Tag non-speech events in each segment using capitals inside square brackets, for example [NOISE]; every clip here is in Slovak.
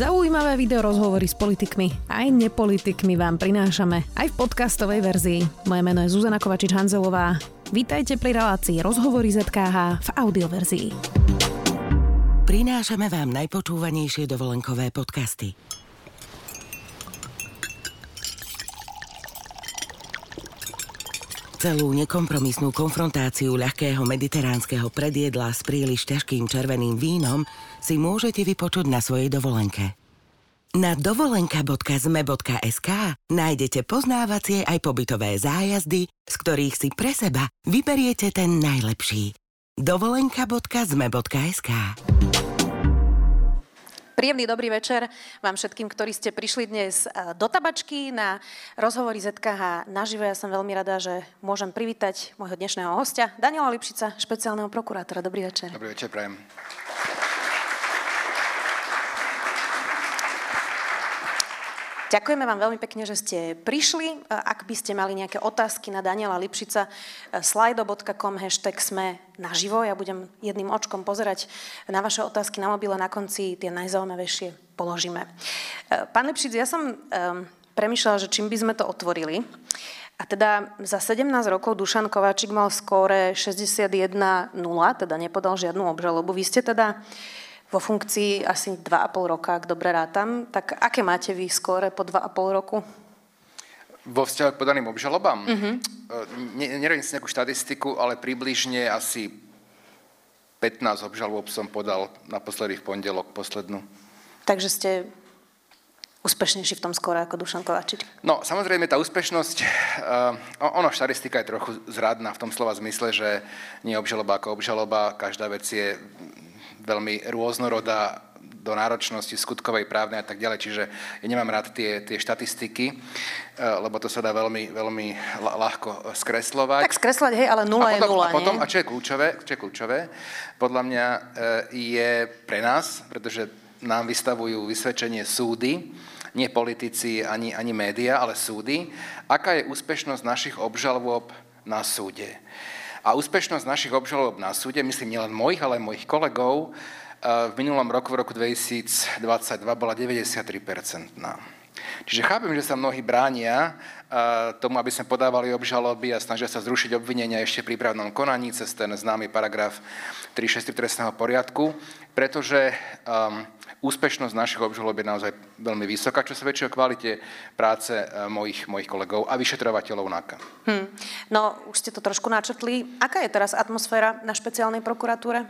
Zaujímavé video rozhovory s politikmi aj nepolitikmi vám prinášame aj v podcastovej verzii. Moje meno je Zuzana Kovačič-Hanzelová. Vítajte pri relácii Rozhovory ZKH v audioverzii. Prinášame vám najpočúvanejšie dovolenkové podcasty. Celú nekompromisnú konfrontáciu ľahkého mediteránskeho predjedla s príliš ťažkým červeným vínom si môžete vypočuť na svojej dovolenke. Na dovolenka.zme.sk nájdete poznávacie aj pobytové zájazdy, z ktorých si pre seba vyberiete ten najlepší. dovolenka.zme.sk Príjemný dobrý večer vám všetkým, ktorí ste prišli dnes eh, do tabačky na rozhovory ZKH naživo. Ja som veľmi rada, že môžem privítať môjho dnešného hostia, Daniela Lipšica, špeciálneho prokurátora. Dobrý večer. Dobrý večer, prajem. Ďakujeme vám veľmi pekne, že ste prišli. Ak by ste mali nejaké otázky na Daniela Lipšica, slido.com, hashtag sme naživo. Ja budem jedným očkom pozerať na vaše otázky na mobile, na konci tie najzaujímavejšie položíme. Pán Lipšic, ja som premyšľala, že čím by sme to otvorili. A teda za 17 rokov Dušan Kováčik mal skóre 61-0, teda nepodal žiadnu obžalobu. Vy ste teda vo funkcii asi 2,5 roka, ak dobre rátam. Tak aké máte vy skóre po 2,5 roku? Vo vzťahu k podaným obžalobám? Mm-hmm. Ne, nerobím si nejakú štatistiku, ale približne asi 15 obžalob som podal naposledy v pondelok, poslednú. Takže ste úspešnejší v tom skóre ako Dušan Kovačič? No, samozrejme, tá úspešnosť, uh, ono, štatistika je trochu zradná v tom slova zmysle, že nie obžaloba ako obžaloba, každá vec je veľmi rôznorodá do náročnosti skutkovej, právnej a tak ďalej. Čiže ja nemám rád tie, tie štatistiky, e, lebo to sa dá veľmi, veľmi ľahko skreslovať. Tak skreslovať, hej, ale nula a potom, je nula, A potom, nie? a čo je kľúčové, čo je kľúčové, podľa mňa e, je pre nás, pretože nám vystavujú vysvedčenie súdy, nie politici ani, ani média, ale súdy, aká je úspešnosť našich obžalôb na súde. A úspešnosť našich obžalob na súde, myslím nielen mojich, ale aj mojich kolegov, eh, v minulom roku, v roku 2022, bola 93-percentná. Čiže chápem, že sa mnohí bránia eh, tomu, aby sme podávali obžaloby a snažia sa zrušiť obvinenia ešte pri právnom konaní cez ten známy paragraf 3.6 trestného poriadku, pretože um, úspešnosť našich obžalob je naozaj veľmi vysoká, čo sa väčšie o kvalite práce e, mojich, mojich kolegov a vyšetrovateľov NAKA. Hmm. No, už ste to trošku načrtli. Aká je teraz atmosféra na špeciálnej prokuratúre?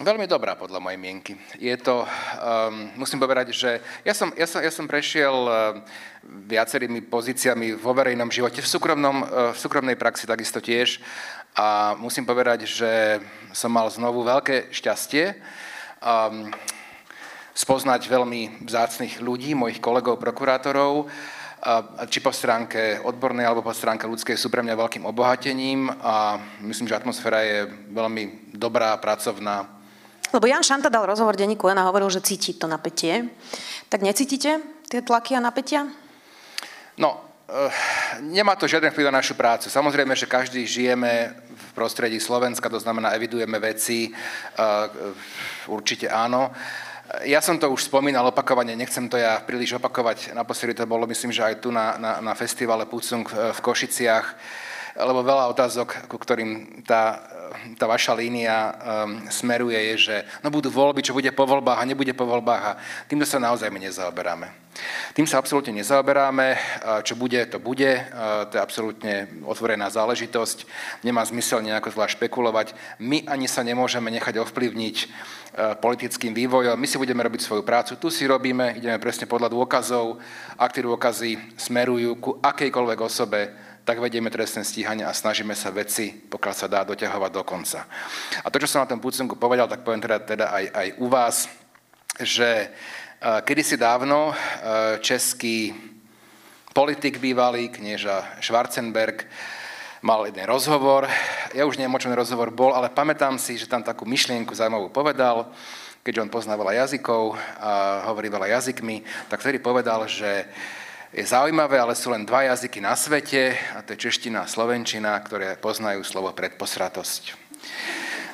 Veľmi dobrá, podľa mojej mienky. Je to, um, musím povedať, že ja som, ja som, ja som prešiel uh, viacerými pozíciami vo verejnom živote, v, súkromnom, uh, v súkromnej praxi takisto tiež. A musím povedať, že som mal znovu veľké šťastie um, spoznať veľmi vzácných ľudí, mojich kolegov, prokurátorov, či po stránke odbornej alebo po stránke ľudskej sú pre mňa veľkým obohatením a myslím, že atmosféra je veľmi dobrá, pracovná. Lebo Jan Šanta dal rozhovor denníku N a hovoril, že cíti to napätie. Tak necítite tie tlaky a napätia? No, uh, nemá to žiaden vplyv na našu prácu. Samozrejme, že každý žijeme prostredí Slovenska, to znamená, evidujeme veci, uh, určite áno. Ja som to už spomínal opakovane, nechcem to ja príliš opakovať. Naposledy to bolo, myslím, že aj tu na, na, na festivale Pucung v Košiciach, lebo veľa otázok, ku ktorým tá, tá vaša línia um, smeruje, je, že no budú voľby, čo bude po voľbách a nebude po voľbách a týmto sa naozaj my nezaoberáme. Tým sa absolútne nezaoberáme, čo bude, to bude, to je absolútne otvorená záležitosť, nemá zmysel nejako zvlášť špekulovať. My ani sa nemôžeme nechať ovplyvniť politickým vývojom, my si budeme robiť svoju prácu, tu si robíme, ideme presne podľa dôkazov, ak tie dôkazy smerujú ku akejkoľvek osobe, tak vedieme trestné stíhanie a snažíme sa veci, pokiaľ sa dá, doťahovať do konca. A to, čo som na tom Pucungu povedal, tak poviem teda, teda aj, aj u vás, že Kedysi dávno český politik bývalý, knieža Schwarzenberg, mal jeden rozhovor. Ja už neviem, o čom rozhovor bol, ale pamätám si, že tam takú myšlienku zaujímavú povedal, keďže on pozná veľa jazykov a hovorí veľa jazykmi, tak vtedy povedal, že je zaujímavé, ale sú len dva jazyky na svete, a to je čeština a slovenčina, ktoré poznajú slovo predposratosť.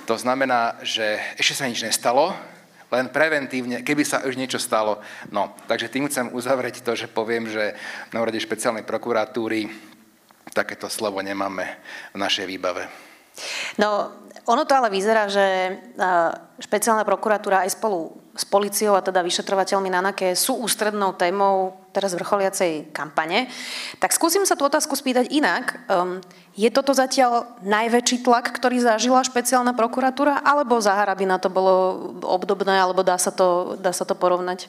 To znamená, že ešte sa nič nestalo, len preventívne, keby sa už niečo stalo. No, takže tým chcem uzavrieť to, že poviem, že na úrade špeciálnej prokuratúry takéto slovo nemáme v našej výbave. No, ono to ale vyzerá, že špeciálna prokuratúra aj spolu s policiou a teda vyšetrovateľmi na NAKE sú ústrednou témou teraz vrcholiacej kampane. Tak skúsim sa tú otázku spýtať inak. Um, je toto zatiaľ najväčší tlak, ktorý zažila špeciálna prokuratúra, alebo za Harabina to bolo obdobné, alebo dá sa to, dá sa to porovnať?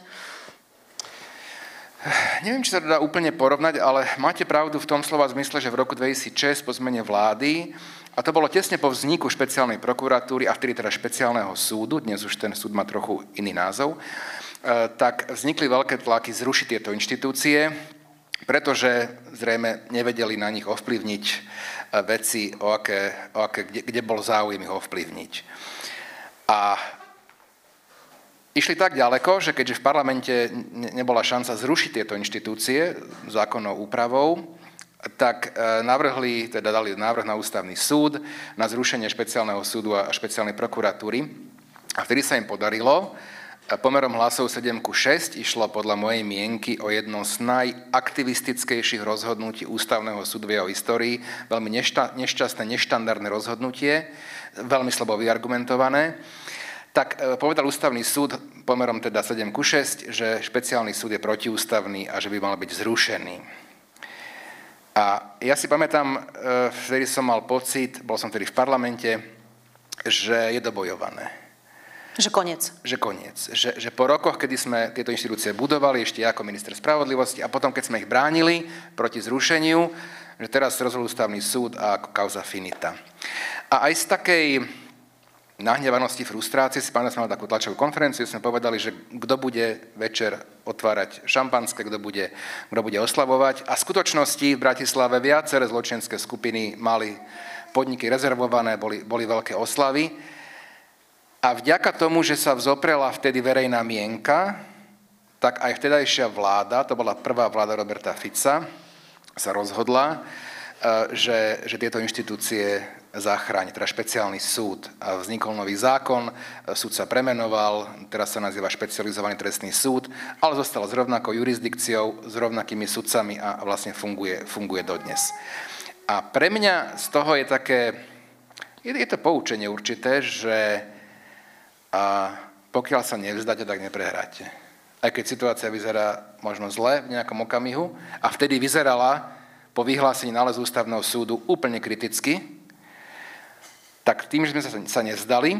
Neviem, či sa to dá úplne porovnať, ale máte pravdu v tom slova zmysle, že v roku 2006 po zmene vlády a to bolo tesne po vzniku špeciálnej prokuratúry a vtedy teda špeciálneho súdu, dnes už ten súd má trochu iný názov, e, tak vznikli veľké tlaky zrušiť tieto inštitúcie, pretože zrejme nevedeli na nich ovplyvniť e, veci, o aké, o aké, kde, kde bol záujem ich ovplyvniť. A išli tak ďaleko, že keďže v parlamente nebola šanca zrušiť tieto inštitúcie zákonnou úpravou, tak e, navrhli, teda dali návrh na ústavný súd, na zrušenie špeciálneho súdu a špeciálnej prokuratúry. A vtedy sa im podarilo, pomerom hlasov 7 ku 6 išlo podľa mojej mienky o jedno z najaktivistickejších rozhodnutí ústavného súdu v jeho histórii. Veľmi nešta, nešťastné, neštandardné rozhodnutie, veľmi slabo vyargumentované. Tak e, povedal ústavný súd pomerom teda 7 ku 6, že špeciálny súd je protiústavný a že by mal byť zrušený. A ja si pamätám, e, vtedy som mal pocit, bol som vtedy v parlamente, že je dobojované. Že koniec. Že koniec. Že, že po rokoch, kedy sme tieto inštitúcie budovali, ešte ako minister spravodlivosti, a potom, keď sme ich bránili proti zrušeniu, že teraz rozhodol ústavný súd a kauza finita. A aj z takej nahnevanosti, frustrácie, si pamätám, sme mali takú tlačovú konferenciu, sme povedali, že kto bude večer otvárať šampanské, kto bude, kto bude oslavovať. A v skutočnosti v Bratislave viaceré zločenské skupiny mali podniky rezervované, boli, boli veľké oslavy. A vďaka tomu, že sa vzoprela vtedy verejná mienka, tak aj vtedajšia vláda, to bola prvá vláda Roberta Fica, sa rozhodla, e, že, že tieto inštitúcie zachrániť, teda špeciálny súd. Vznikol nový zákon, súd sa premenoval, teraz sa nazýva špecializovaný trestný súd, ale zostal s rovnakou jurisdikciou, s rovnakými sudcami a vlastne funguje, funguje dodnes. A pre mňa z toho je také, je, je to poučenie určité, že a pokiaľ sa nevzdáte, tak neprehráte. Aj keď situácia vyzerá možno zle v nejakom okamihu, a vtedy vyzerala po vyhlásení nálezu ústavného súdu úplne kriticky, tak tým, že sme sa nevzdali,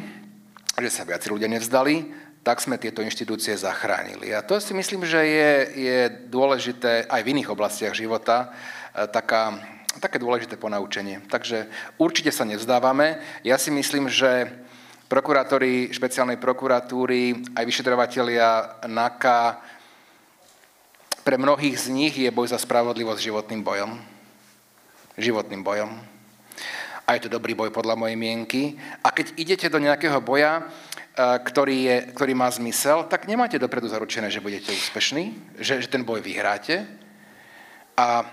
že sa viac ľudia nevzdali, tak sme tieto inštitúcie zachránili. A to si myslím, že je, je dôležité aj v iných oblastiach života, e, taká, také dôležité ponaučenie. Takže určite sa nevzdávame. Ja si myslím, že prokurátori špeciálnej prokuratúry, aj vyšetrovatelia NAKA, pre mnohých z nich je boj za spravodlivosť životným bojom. Životným bojom a je to dobrý boj podľa mojej mienky. A keď idete do nejakého boja, e, ktorý, je, ktorý má zmysel, tak nemáte dopredu zaručené, že budete úspešní, že, že ten boj vyhráte. A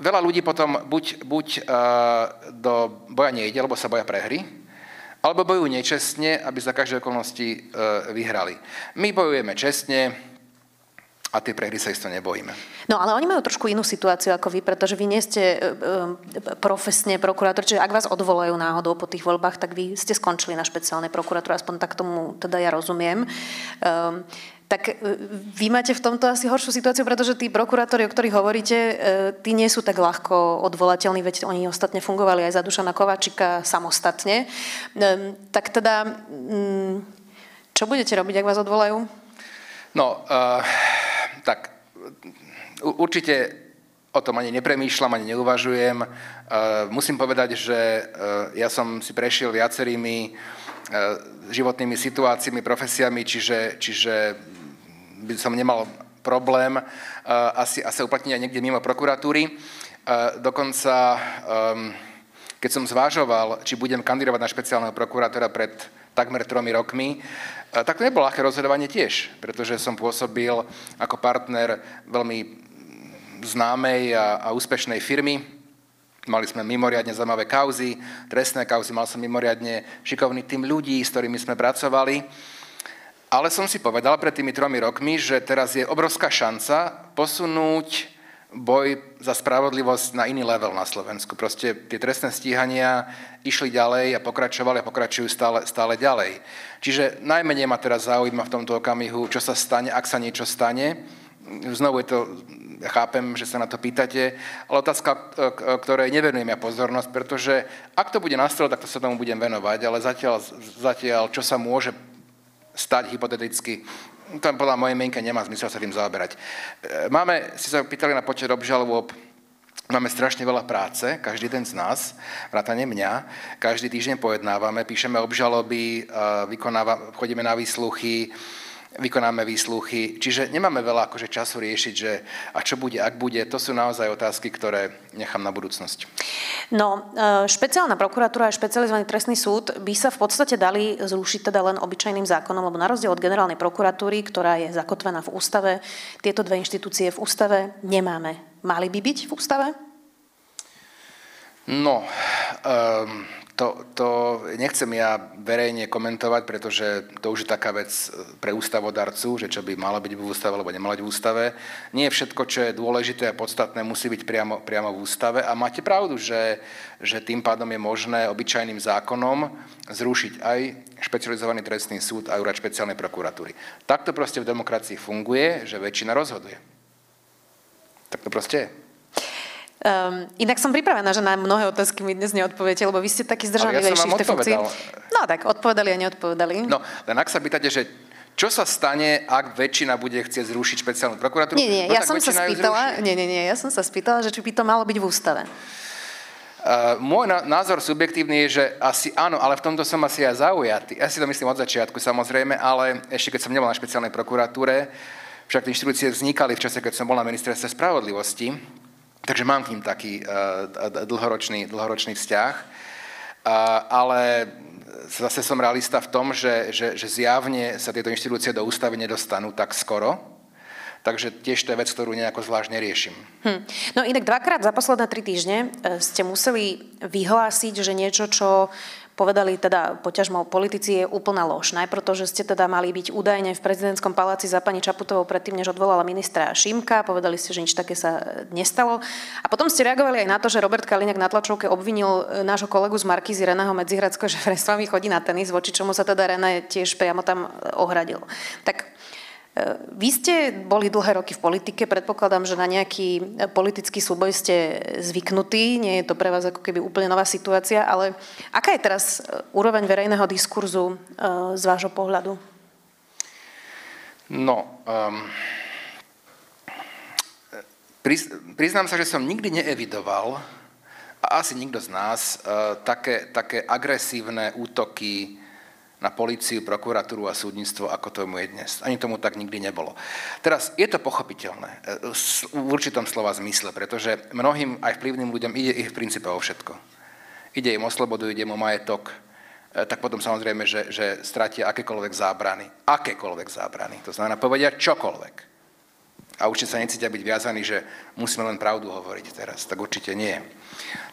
veľa ľudí potom buď, buď uh, do boja nejde, alebo sa boja prehry, alebo bojujú nečestne, aby za každé okolnosti uh, vyhrali. My bojujeme čestne, a tie prehry sa isto nebojíme. No ale oni majú trošku inú situáciu ako vy, pretože vy nie ste e, e, profesne prokurátor, čiže ak vás odvolajú náhodou po tých voľbách, tak vy ste skončili na špeciálnej prokuratúre, aspoň tak tomu teda ja rozumiem. Um, tak e, vy máte v tomto asi horšiu situáciu, pretože tí prokurátori, o ktorých hovoríte, tí nie sú tak ľahko odvolateľní, veď oni ostatne fungovali aj za Dušana Kovačika samostatne. Ehm, tak teda, mm, čo budete robiť, ak vás odvolajú? No, uh tak určite o tom ani nepremýšľam, ani neuvažujem. E, musím povedať, že e, ja som si prešiel viacerými e, životnými situáciami, profesiami, čiže, čiže by som nemal problém asi, asi uplatniť aj niekde mimo prokuratúry. Dokonca, keď som zvážoval, či budem kandidovať na špeciálneho prokurátora pred takmer tromi rokmi, tak to nebolo ľahké rozhodovanie tiež, pretože som pôsobil ako partner veľmi známej a, a úspešnej firmy. Mali sme mimoriadne zaujímavé kauzy, trestné kauzy, mal som mimoriadne šikovný tým ľudí, s ktorými sme pracovali. Ale som si povedal pred tými tromi rokmi, že teraz je obrovská šanca posunúť boj za spravodlivosť na iný level na Slovensku. Proste tie trestné stíhania išli ďalej a pokračovali a pokračujú stále, stále ďalej. Čiže najmenej ma teraz zaujíma v tomto okamihu, čo sa stane, ak sa niečo stane. Znovu je to, ja chápem, že sa na to pýtate, ale otázka, ktorej nevenujem ja pozornosť, pretože ak to bude na tak to sa tomu budem venovať, ale zatiaľ, zatiaľ čo sa môže stať hypoteticky, to podľa mojej mienke nemá zmysel sa tým zaoberať. E, máme, si sa pýtali na počet obžalob, Máme strašne veľa práce, každý jeden z nás, vrátane mňa. Každý týždeň pojednávame, píšeme obžaloby, e, chodíme na výsluchy, vykonáme výsluchy. Čiže nemáme veľa akože času riešiť, že a čo bude, ak bude. To sú naozaj otázky, ktoré nechám na budúcnosť. No, e, špeciálna prokuratúra a špecializovaný trestný súd by sa v podstate dali zrušiť teda len obyčajným zákonom, lebo na rozdiel od generálnej prokuratúry, ktorá je zakotvená v ústave, tieto dve inštitúcie v ústave nemáme. Mali by byť v ústave? No, um, to, to nechcem ja verejne komentovať, pretože to už je taká vec pre ústavodarcu, že čo by malo byť v ústave alebo nemalo byť v ústave. Nie všetko, čo je dôležité a podstatné, musí byť priamo, priamo v ústave. A máte pravdu, že, že tým pádom je možné obyčajným zákonom zrušiť aj špecializovaný trestný súd a úrad špeciálnej prokuratúry. Tak to proste v demokracii funguje, že väčšina rozhoduje. Tak to proste je. Um, inak som pripravená, že na mnohé otázky mi dnes neodpoviete, lebo vy ste taký zdržanlivejší ja v tej funkcii. No tak, odpovedali a neodpovedali. No, len ak sa pýtate, že čo sa stane, ak väčšina bude chcieť zrušiť špeciálnu prokuratúru? Nie, nie, no, ja som sa spýtala, nie, nie, nie, ja som sa spýtala, že či by to malo byť v ústave. Uh, môj názor subjektívny je, že asi áno, ale v tomto som asi aj zaujatý. Ja si to myslím od začiatku samozrejme, ale ešte keď som nebol na špeciálnej prokuratúre, však tie inštitúcie vznikali v čase, keď som bol na ministerstve spravodlivosti, Takže mám k ním taký uh, dlhoročný, dlhoročný vzťah. Uh, ale zase som realista v tom, že, že, že zjavne sa tieto inštitúcie do ústavy nedostanú tak skoro. Takže tiež to je vec, ktorú nejako zvlášť neriešim. Hm. No inak dvakrát za posledné tri týždne e, ste museli vyhlásiť, že niečo, čo povedali teda poťažmo politici, je úplná lož. Najprv to, že ste teda mali byť údajne v prezidentskom paláci za pani Čaputovou predtým, než odvolala ministra Šimka. Povedali ste, že nič také sa nestalo. A potom ste reagovali aj na to, že Robert Kaliňák na tlačovke obvinil e, nášho kolegu z Markízy Reného Medzihradsko, že [LAUGHS] s vami chodí na tenis, voči čomu sa teda René tiež priamo tam e, ohradil. Tak vy ste boli dlhé roky v politike, predpokladám, že na nejaký politický súboj ste zvyknutí, nie je to pre vás ako keby úplne nová situácia, ale aká je teraz e, úroveň verejného diskurzu e, z vášho pohľadu? No, um, priznám sa, že som nikdy neevidoval, a asi nikto z nás, uh, také, také agresívne útoky na políciu, prokuratúru a súdnictvo, ako tomu je dnes. Ani tomu tak nikdy nebolo. Teraz je to pochopiteľné e, v určitom slova zmysle, pretože mnohým aj vplyvným ľuďom ide ich v princípe o všetko. Ide im o slobodu, ide im o majetok, e, tak potom samozrejme, že, že stratia akékoľvek zábrany. Akékoľvek zábrany. To znamená povedia čokoľvek. A určite sa necítia byť viazaní, že musíme len pravdu hovoriť teraz. Tak určite nie.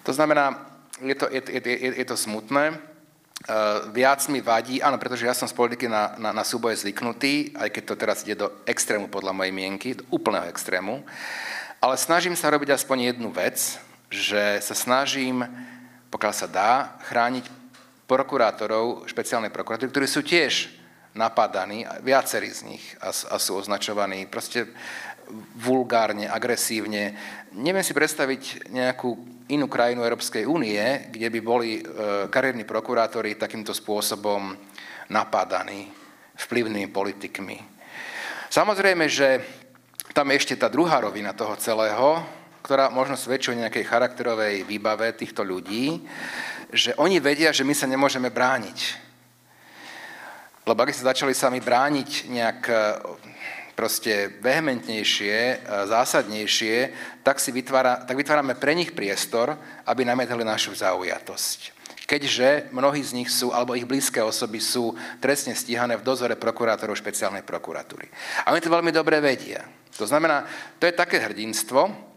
To znamená, je to, je, je, je, je to smutné, viac mi vadí, áno, pretože ja som z politiky na, na, na súboje zvyknutý, aj keď to teraz ide do extrému podľa mojej mienky, do úplného extrému, ale snažím sa robiť aspoň jednu vec, že sa snažím, pokiaľ sa dá, chrániť prokurátorov špeciálnej prokuratúry, ktorí sú tiež napadaní, viacerí z nich a, a sú označovaní. Proste vulgárne, agresívne. Neviem si predstaviť nejakú inú krajinu Európskej únie, kde by boli e, kariérni prokurátori takýmto spôsobom napádaní vplyvnými politikmi. Samozrejme, že tam je ešte tá druhá rovina toho celého, ktorá možno svedčí o nejakej charakterovej výbave týchto ľudí, že oni vedia, že my sa nemôžeme brániť. Lebo ak sa začali sami brániť nejak proste vehementnejšie, zásadnejšie, tak, si vytvára, tak vytvárame pre nich priestor, aby nametali našu zaujatosť. Keďže mnohí z nich sú, alebo ich blízke osoby sú trestne stíhané v dozore prokurátorov špeciálnej prokuratúry. A oni to veľmi dobre vedia. To znamená, to je také hrdinstvo,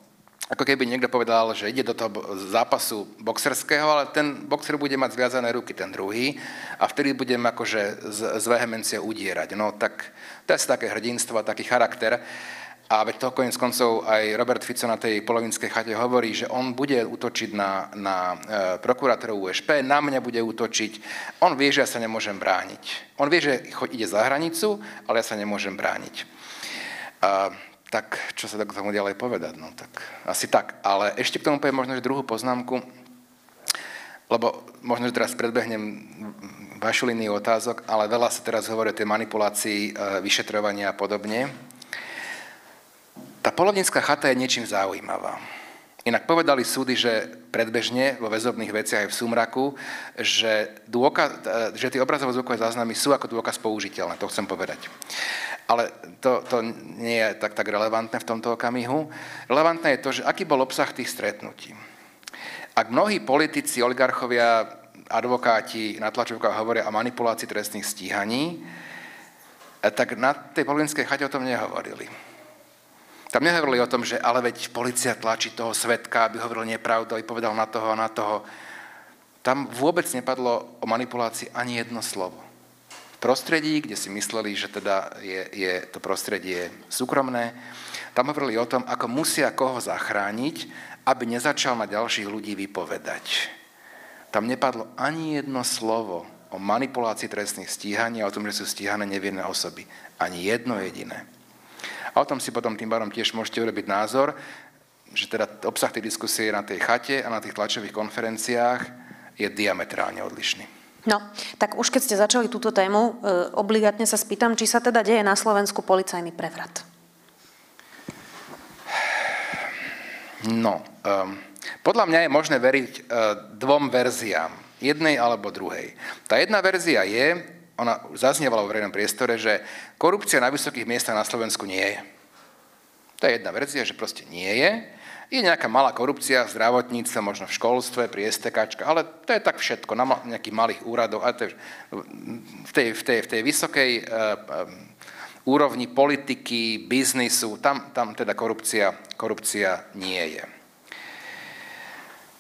ako keby niekto povedal, že ide do toho zápasu boxerského, ale ten boxer bude mať zviazané ruky, ten druhý, a vtedy budem akože z, z vehemencie udierať. No tak to je také hrdinstvo, taký charakter. A veď toho konec koncov aj Robert Fico na tej polovinskej chate hovorí, že on bude útočiť na, na e, prokurátorov USP, na mňa bude útočiť. On vie, že ja sa nemôžem brániť. On vie, že ide za hranicu, ale ja sa nemôžem brániť. A, tak čo sa tak tomu ďalej povedať? No tak asi tak. Ale ešte k tomu poviem možno, že druhú poznámku, lebo možno, že teraz predbehnem vašu líniu otázok, ale veľa sa teraz hovorí o tej manipulácii, e, vyšetrovania a podobne. Tá polovnícka chata je niečím zaujímavá. Inak povedali súdy, že predbežne vo väzobných veciach aj v Sumraku, že, dôkaz, že tie obrazovo zvukové záznamy sú ako dôkaz použiteľné, to chcem povedať. Ale to, to nie je tak, tak relevantné v tomto okamihu. Relevantné je to, že aký bol obsah tých stretnutí. Ak mnohí politici, oligarchovia, advokáti na tlačovkách hovoria o manipulácii trestných stíhaní, tak na tej polinskej chate o tom nehovorili. Tam nehovorili o tom, že ale veď policia tlačí toho svetka, aby hovoril nepravdu, aby povedal na toho a na toho. Tam vôbec nepadlo o manipulácii ani jedno slovo. Prostredí, kde si mysleli, že teda je, je to prostredie súkromné, tam hovorili o tom, ako musia koho zachrániť, aby nezačal na ďalších ľudí vypovedať. Tam nepadlo ani jedno slovo o manipulácii trestných stíhaní a o tom, že sú stíhané nevinné osoby. Ani jedno jediné. A o tom si potom tým pádom tiež môžete urobiť názor, že teda obsah tej diskusie na tej chate a na tých tlačových konferenciách je diametrálne odlišný. No, tak už keď ste začali túto tému, e, obligátne sa spýtam, či sa teda deje na Slovensku policajný prevrat. No, um, podľa mňa je možné veriť uh, dvom verziám. Jednej alebo druhej. Tá jedna verzia je, ona zaznievala v verejnom priestore, že korupcia na vysokých miestach na Slovensku nie je. To je jedna verzia, že proste nie je. Je nejaká malá korupcia v zdravotníctve, možno v školstve, pri STK, ale to je tak všetko, na nejakých malých úradoch. A to je, v, tej, v, tej, v tej vysokej uh, um, úrovni politiky, biznisu, tam, tam teda korupcia, korupcia nie je.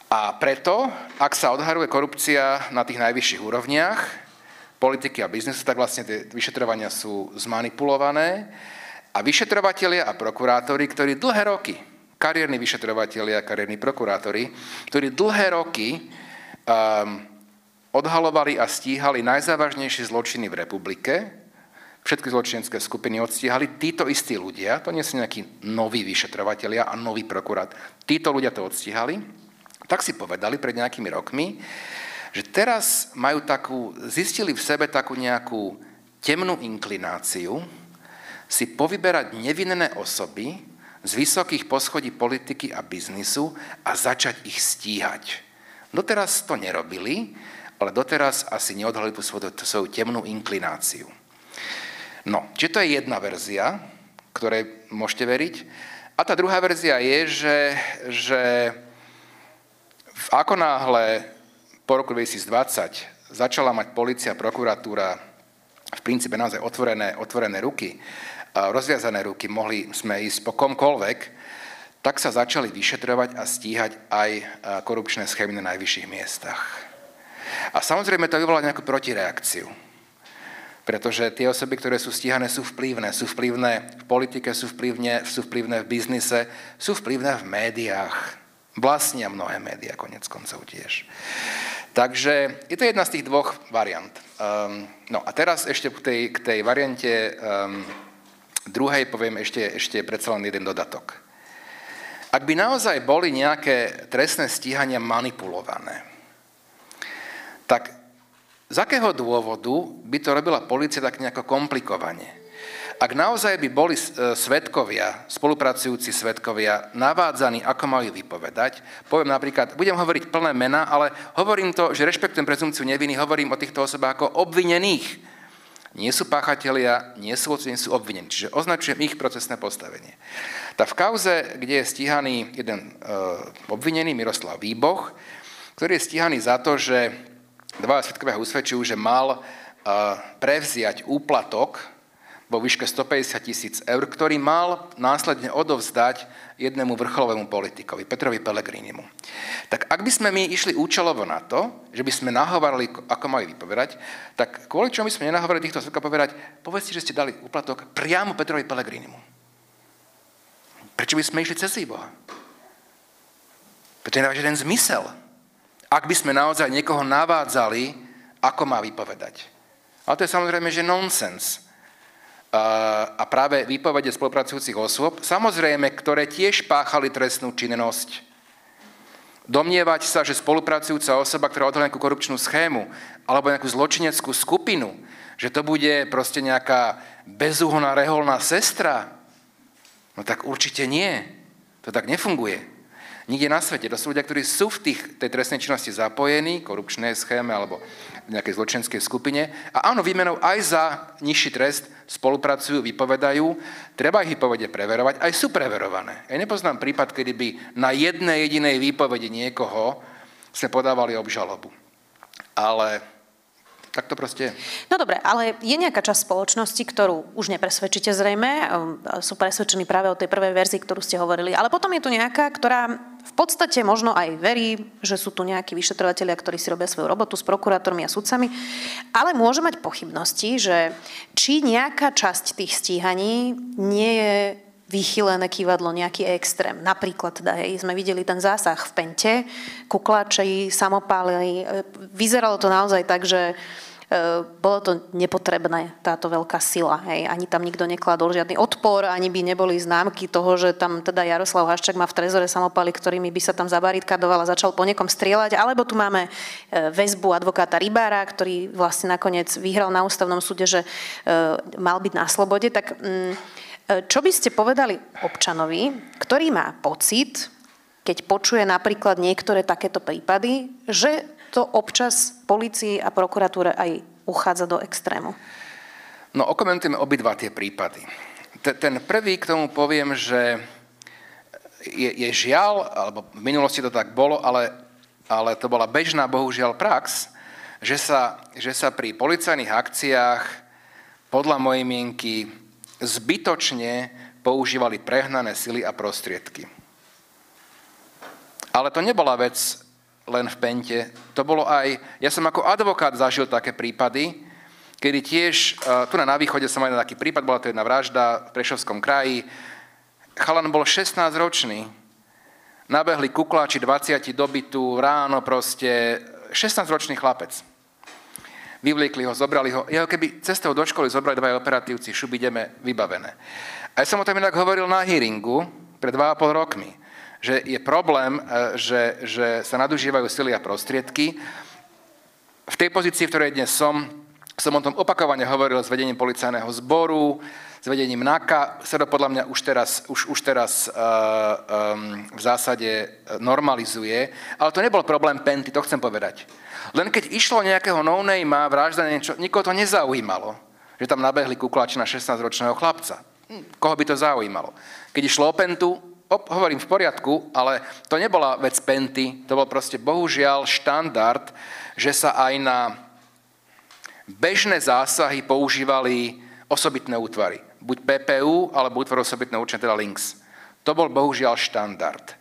A preto, ak sa odharuje korupcia na tých najvyšších úrovniach, politiky a biznesu, tak vlastne tie vyšetrovania sú zmanipulované a vyšetrovatelia a prokurátori, ktorí dlhé roky, kariérni a kariérni prokurátori, ktorí dlhé roky um, odhalovali a stíhali najzávažnejšie zločiny v republike, všetky zločinecké skupiny odstíhali, títo istí ľudia, to nie sú nejakí noví vyšetrovatelia a noví prokurát, títo ľudia to odstíhali, tak si povedali pred nejakými rokmi, že teraz majú takú, zistili v sebe takú nejakú temnú inklináciu si povyberať nevinné osoby z vysokých poschodí politiky a biznisu a začať ich stíhať. Doteraz to nerobili, ale doteraz asi neodhalili tú svoju, svoju temnú inklináciu. No, čiže to je jedna verzia, ktorej môžete veriť. A tá druhá verzia je, že, že ako náhle po roku 2020 začala mať policia, prokuratúra v princípe naozaj otvorené, otvorené ruky, rozviazané ruky, mohli sme ísť po komkoľvek, tak sa začali vyšetrovať a stíhať aj korupčné schémy na najvyšších miestach. A samozrejme to vyvolá nejakú protireakciu. Pretože tie osoby, ktoré sú stíhané, sú vplyvné. Sú vplyvné v politike, sú vplyvné, sú vplyvné v biznise, sú vplyvné v médiách. Vlastnia mnohé médiá, konec koncov tiež. Takže je to jedna z tých dvoch variant. Um, no a teraz ešte k tej, k tej variante um, druhej poviem ešte, ešte predsa len jeden dodatok. Ak by naozaj boli nejaké trestné stíhania manipulované, tak z akého dôvodu by to robila policia tak nejako komplikovane? Ak naozaj by boli e, svetkovia, spolupracujúci svetkovia, navádzaní, ako majú vypovedať, poviem napríklad, budem hovoriť plné mena, ale hovorím to, že rešpektujem prezumciu neviny, hovorím o týchto osobách ako obvinených. Nie sú páchatelia, nie sú, nie sú obvinení. Čiže označujem ich procesné postavenie. Tak v kauze, kde je stíhaný jeden e, obvinený, Miroslav Výboch, ktorý je stíhaný za to, že dva svetkovia usvedčujú, že mal e, prevziať úplatok vo výške 150 tisíc eur, ktorý mal následne odovzdať jednému vrcholovému politikovi, Petrovi Pellegrinimu. Tak ak by sme my išli účelovo na to, že by sme nahovarali, ako majú vypovedať, tak kvôli čomu by sme nenahovarali týchto svetkov povedať, povedzte, že ste dali uplatok priamo Petrovi Pellegrinimu. Prečo by sme išli cez Boha? Preto nedáva žiaden zmysel. Ak by sme naozaj niekoho navádzali, ako má vypovedať. Ale to je samozrejme, že nonsens a práve výpovede spolupracujúcich osôb, samozrejme, ktoré tiež páchali trestnú činnosť. Domnievať sa, že spolupracujúca osoba, ktorá odhalí nejakú korupčnú schému alebo nejakú zločineckú skupinu, že to bude proste nejaká bezúhonná reholná sestra, no tak určite nie. To tak nefunguje nikde na svete. To sú ľudia, ktorí sú v tých, tej trestnej činnosti zapojení, korupčnej schéme alebo v nejakej zločenskej skupine. A áno, výmenou aj za nižší trest spolupracujú, vypovedajú. Treba ich výpovede preverovať, aj sú preverované. Ja nepoznám prípad, kedy by na jednej jedinej výpovedi niekoho sme podávali obžalobu. Ale tak to proste je. No dobre, ale je nejaká časť spoločnosti, ktorú už nepresvedčíte zrejme, um, sú presvedčení práve o tej prvej verzii, ktorú ste hovorili, ale potom je tu nejaká, ktorá podstate možno aj verí, že sú tu nejakí vyšetrovateľia, ktorí si robia svoju robotu s prokurátormi a sudcami, ale môže mať pochybnosti, že či nejaká časť tých stíhaní nie je vychylené kývadlo, nejaký extrém. Napríklad teda, sme videli ten zásah v Pente, kukláči, samopáli. Vyzeralo to naozaj tak, že E, bolo to nepotrebné, táto veľká sila. Hej. Ani tam nikto nekladol žiadny odpor, ani by neboli známky toho, že tam teda Jaroslav Haščák má v trezore samopaly, ktorými by sa tam zabarikadoval a začal po niekom strieľať. Alebo tu máme e, väzbu advokáta Rybára, ktorý vlastne nakoniec vyhral na ústavnom súde, že e, mal byť na slobode. Tak mm, čo by ste povedali občanovi, ktorý má pocit, keď počuje napríklad niektoré takéto prípady, že to občas policii a prokuratúre aj uchádza do extrému? No, okomentujeme obidva tie prípady. Ten prvý k tomu poviem, že je, je žiaľ, alebo v minulosti to tak bolo, ale, ale to bola bežná, bohužiaľ, prax, že sa, že sa pri policajných akciách podľa mojej mienky zbytočne používali prehnané sily a prostriedky. Ale to nebola vec len v Pente. To bolo aj, ja som ako advokát zažil také prípady, kedy tiež, e, tu na, na východe som mal taký prípad, bola to jedna vražda v Prešovskom kraji, chalan bol 16 ročný, nabehli kukláči 20 dobytu, ráno proste, 16 ročný chlapec. Vyvliekli ho, zobrali ho, jeho keby cestou do školy zobrali dva operatívci, šup ideme, vybavené. A ja som o tom inak hovoril na hearingu pred 2,5 rokmi že je problém, e, že, že sa nadužívajú sily a prostriedky. V tej pozícii, v ktorej dnes som, som o tom opakovane hovoril s vedením policajného zboru, s vedením NAKA, sa to podľa mňa už teraz, už, už teraz uh, um, v zásade normalizuje. Ale to nebol problém Penty, to chcem povedať. Len keď išlo nejakého no-name, vražda, niečo, nikoho to nezaujímalo, že tam nabehli kuklači na 16-ročného chlapca. Hm, koho by to zaujímalo? Keď išlo o Pentu, hovorím v poriadku, ale to nebola vec penty, to bol proste bohužiaľ štandard, že sa aj na bežné zásahy používali osobitné útvary. Buď PPU, alebo útvar osobitné určené, teda links. To bol bohužiaľ štandard.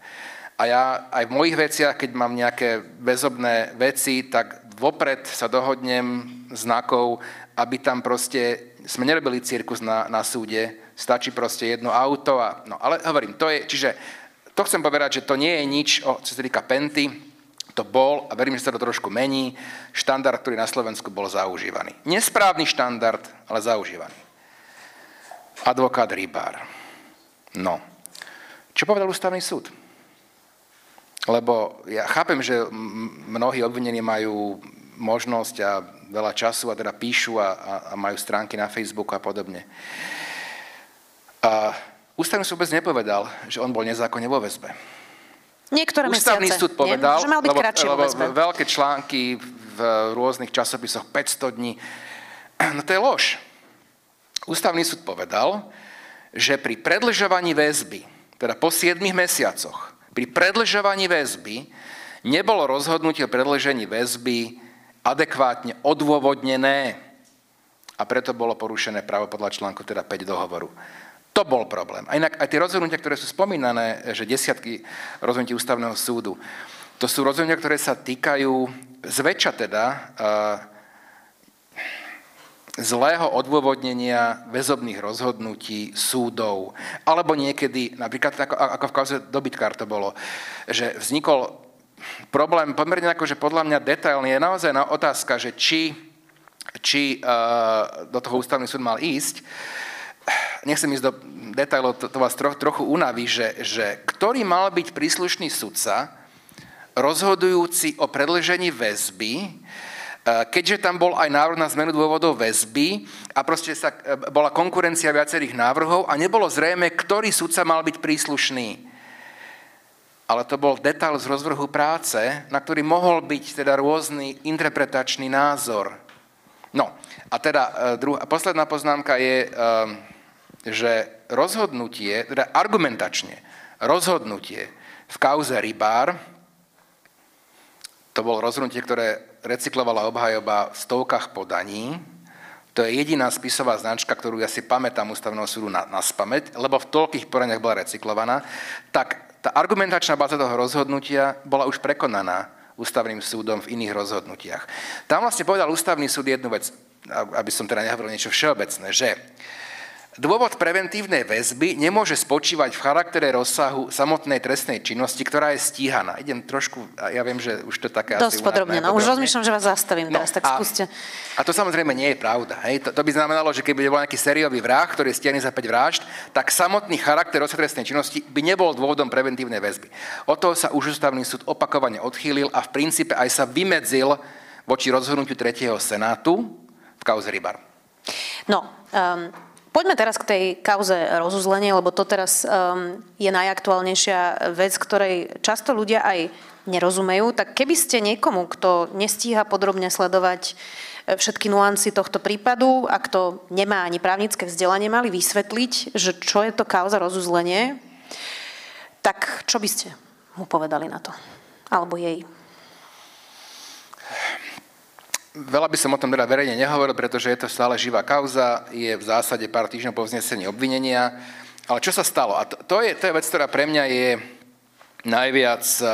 A ja aj v mojich veciach, keď mám nejaké väzobné veci, tak vopred sa dohodnem znakov, aby tam proste sme nerobili cirkus na, na súde, stačí proste jedno auto. A, no, ale hovorím, to je, čiže to chcem povedať, že to nie je nič, o, čo sa týka Penty, to bol, a verím, že sa to trošku mení, štandard, ktorý na Slovensku bol zaužívaný. Nesprávny štandard, ale zaužívaný. Advokát Rybár. No. Čo povedal ústavný súd? Lebo ja chápem, že mnohí obvinení majú možnosť a veľa času a teda píšu a, a, a majú stránky na Facebooku a podobne. A ústavný súd vôbec nepovedal, že on bol nezákonne vo väzbe. Niektoré Ústavný mesiace. súd povedal, Nie? Že mal byť lebo, lebo veľké články v rôznych časopisoch 500 dní. [CLEARS THROAT] No to je lož. Ústavný súd povedal, že pri predlžovaní väzby, teda po 7 mesiacoch, pri predlžovaní väzby nebolo rozhodnutie o predlžení väzby adekvátne odôvodnené. a preto bolo porušené právo podľa článku teda 5 dohovoru. To bol problém. A inak aj tie rozhodnutia, ktoré sú spomínané, že desiatky rozhodnutí ústavného súdu, to sú rozhodnutia, ktoré sa týkajú zväčša teda uh, zlého odôvodnenia väzobných rozhodnutí súdov. Alebo niekedy, napríklad ako, ako v kauze dobytkár to bolo, že vznikol problém pomerne ako, že podľa mňa detailný je naozaj na otázka, že či, či uh, do toho ústavný súd mal ísť, nechcem ísť do detailov, to, to vás troch, trochu unaví, že, že ktorý mal byť príslušný sudca, rozhodujúci o predlžení väzby, e, keďže tam bol aj návrh na zmenu dôvodov väzby a proste sa, e, bola konkurencia viacerých návrhov a nebolo zrejme, ktorý sudca mal byť príslušný. Ale to bol detail z rozvrhu práce, na ktorý mohol byť teda rôzny interpretačný názor. No, a teda e, druhá, posledná poznámka je, že rozhodnutie, teda argumentačne, rozhodnutie v kauze Rybár, to bolo rozhodnutie, ktoré recyklovala obhajoba v stovkách podaní. To je jediná spisová značka, ktorú ja si pamätám ústavného súdu na, na spameť, lebo v toľkých podaniach bola recyklovaná. Tak tá argumentačná báza toho rozhodnutia bola už prekonaná ústavným súdom v iných rozhodnutiach. Tam vlastne povedal ústavný súd jednu vec, aby som teda nehovoril niečo všeobecné, že Dôvod preventívnej väzby nemôže spočívať v charaktere rozsahu samotnej trestnej činnosti, ktorá je stíhaná. Idem trošku, ja viem, že už to také Dosť podrobne, no už rozmýšľam, že vás zastavím no, teraz, tak a, skúste. A to samozrejme nie je pravda. Hej? To, to by znamenalo, že keby bol nejaký sériový vrah, ktorý je stiahný za 5 vražd, tak samotný charakter rozsahu trestnej činnosti by nebol dôvodom preventívnej väzby. O to sa už ústavný súd opakovane odchýlil a v princípe aj sa vymedzil voči rozhodnutiu 3. senátu v kauze Rybar. No, um, Poďme teraz k tej kauze rozuzlenie, lebo to teraz um, je najaktuálnejšia vec, ktorej často ľudia aj nerozumejú. Tak keby ste niekomu, kto nestíha podrobne sledovať e, všetky nuancy tohto prípadu a kto nemá ani právnické vzdelanie, mali vysvetliť, že čo je to kauza rozuzlenie, tak čo by ste mu povedali na to? Alebo jej? Veľa by som o tom teda verejne nehovoril, pretože je to stále živá kauza, je v zásade pár týždňov po vznesení obvinenia. Ale čo sa stalo? A to, to, je, to je vec, ktorá pre mňa je najviac e,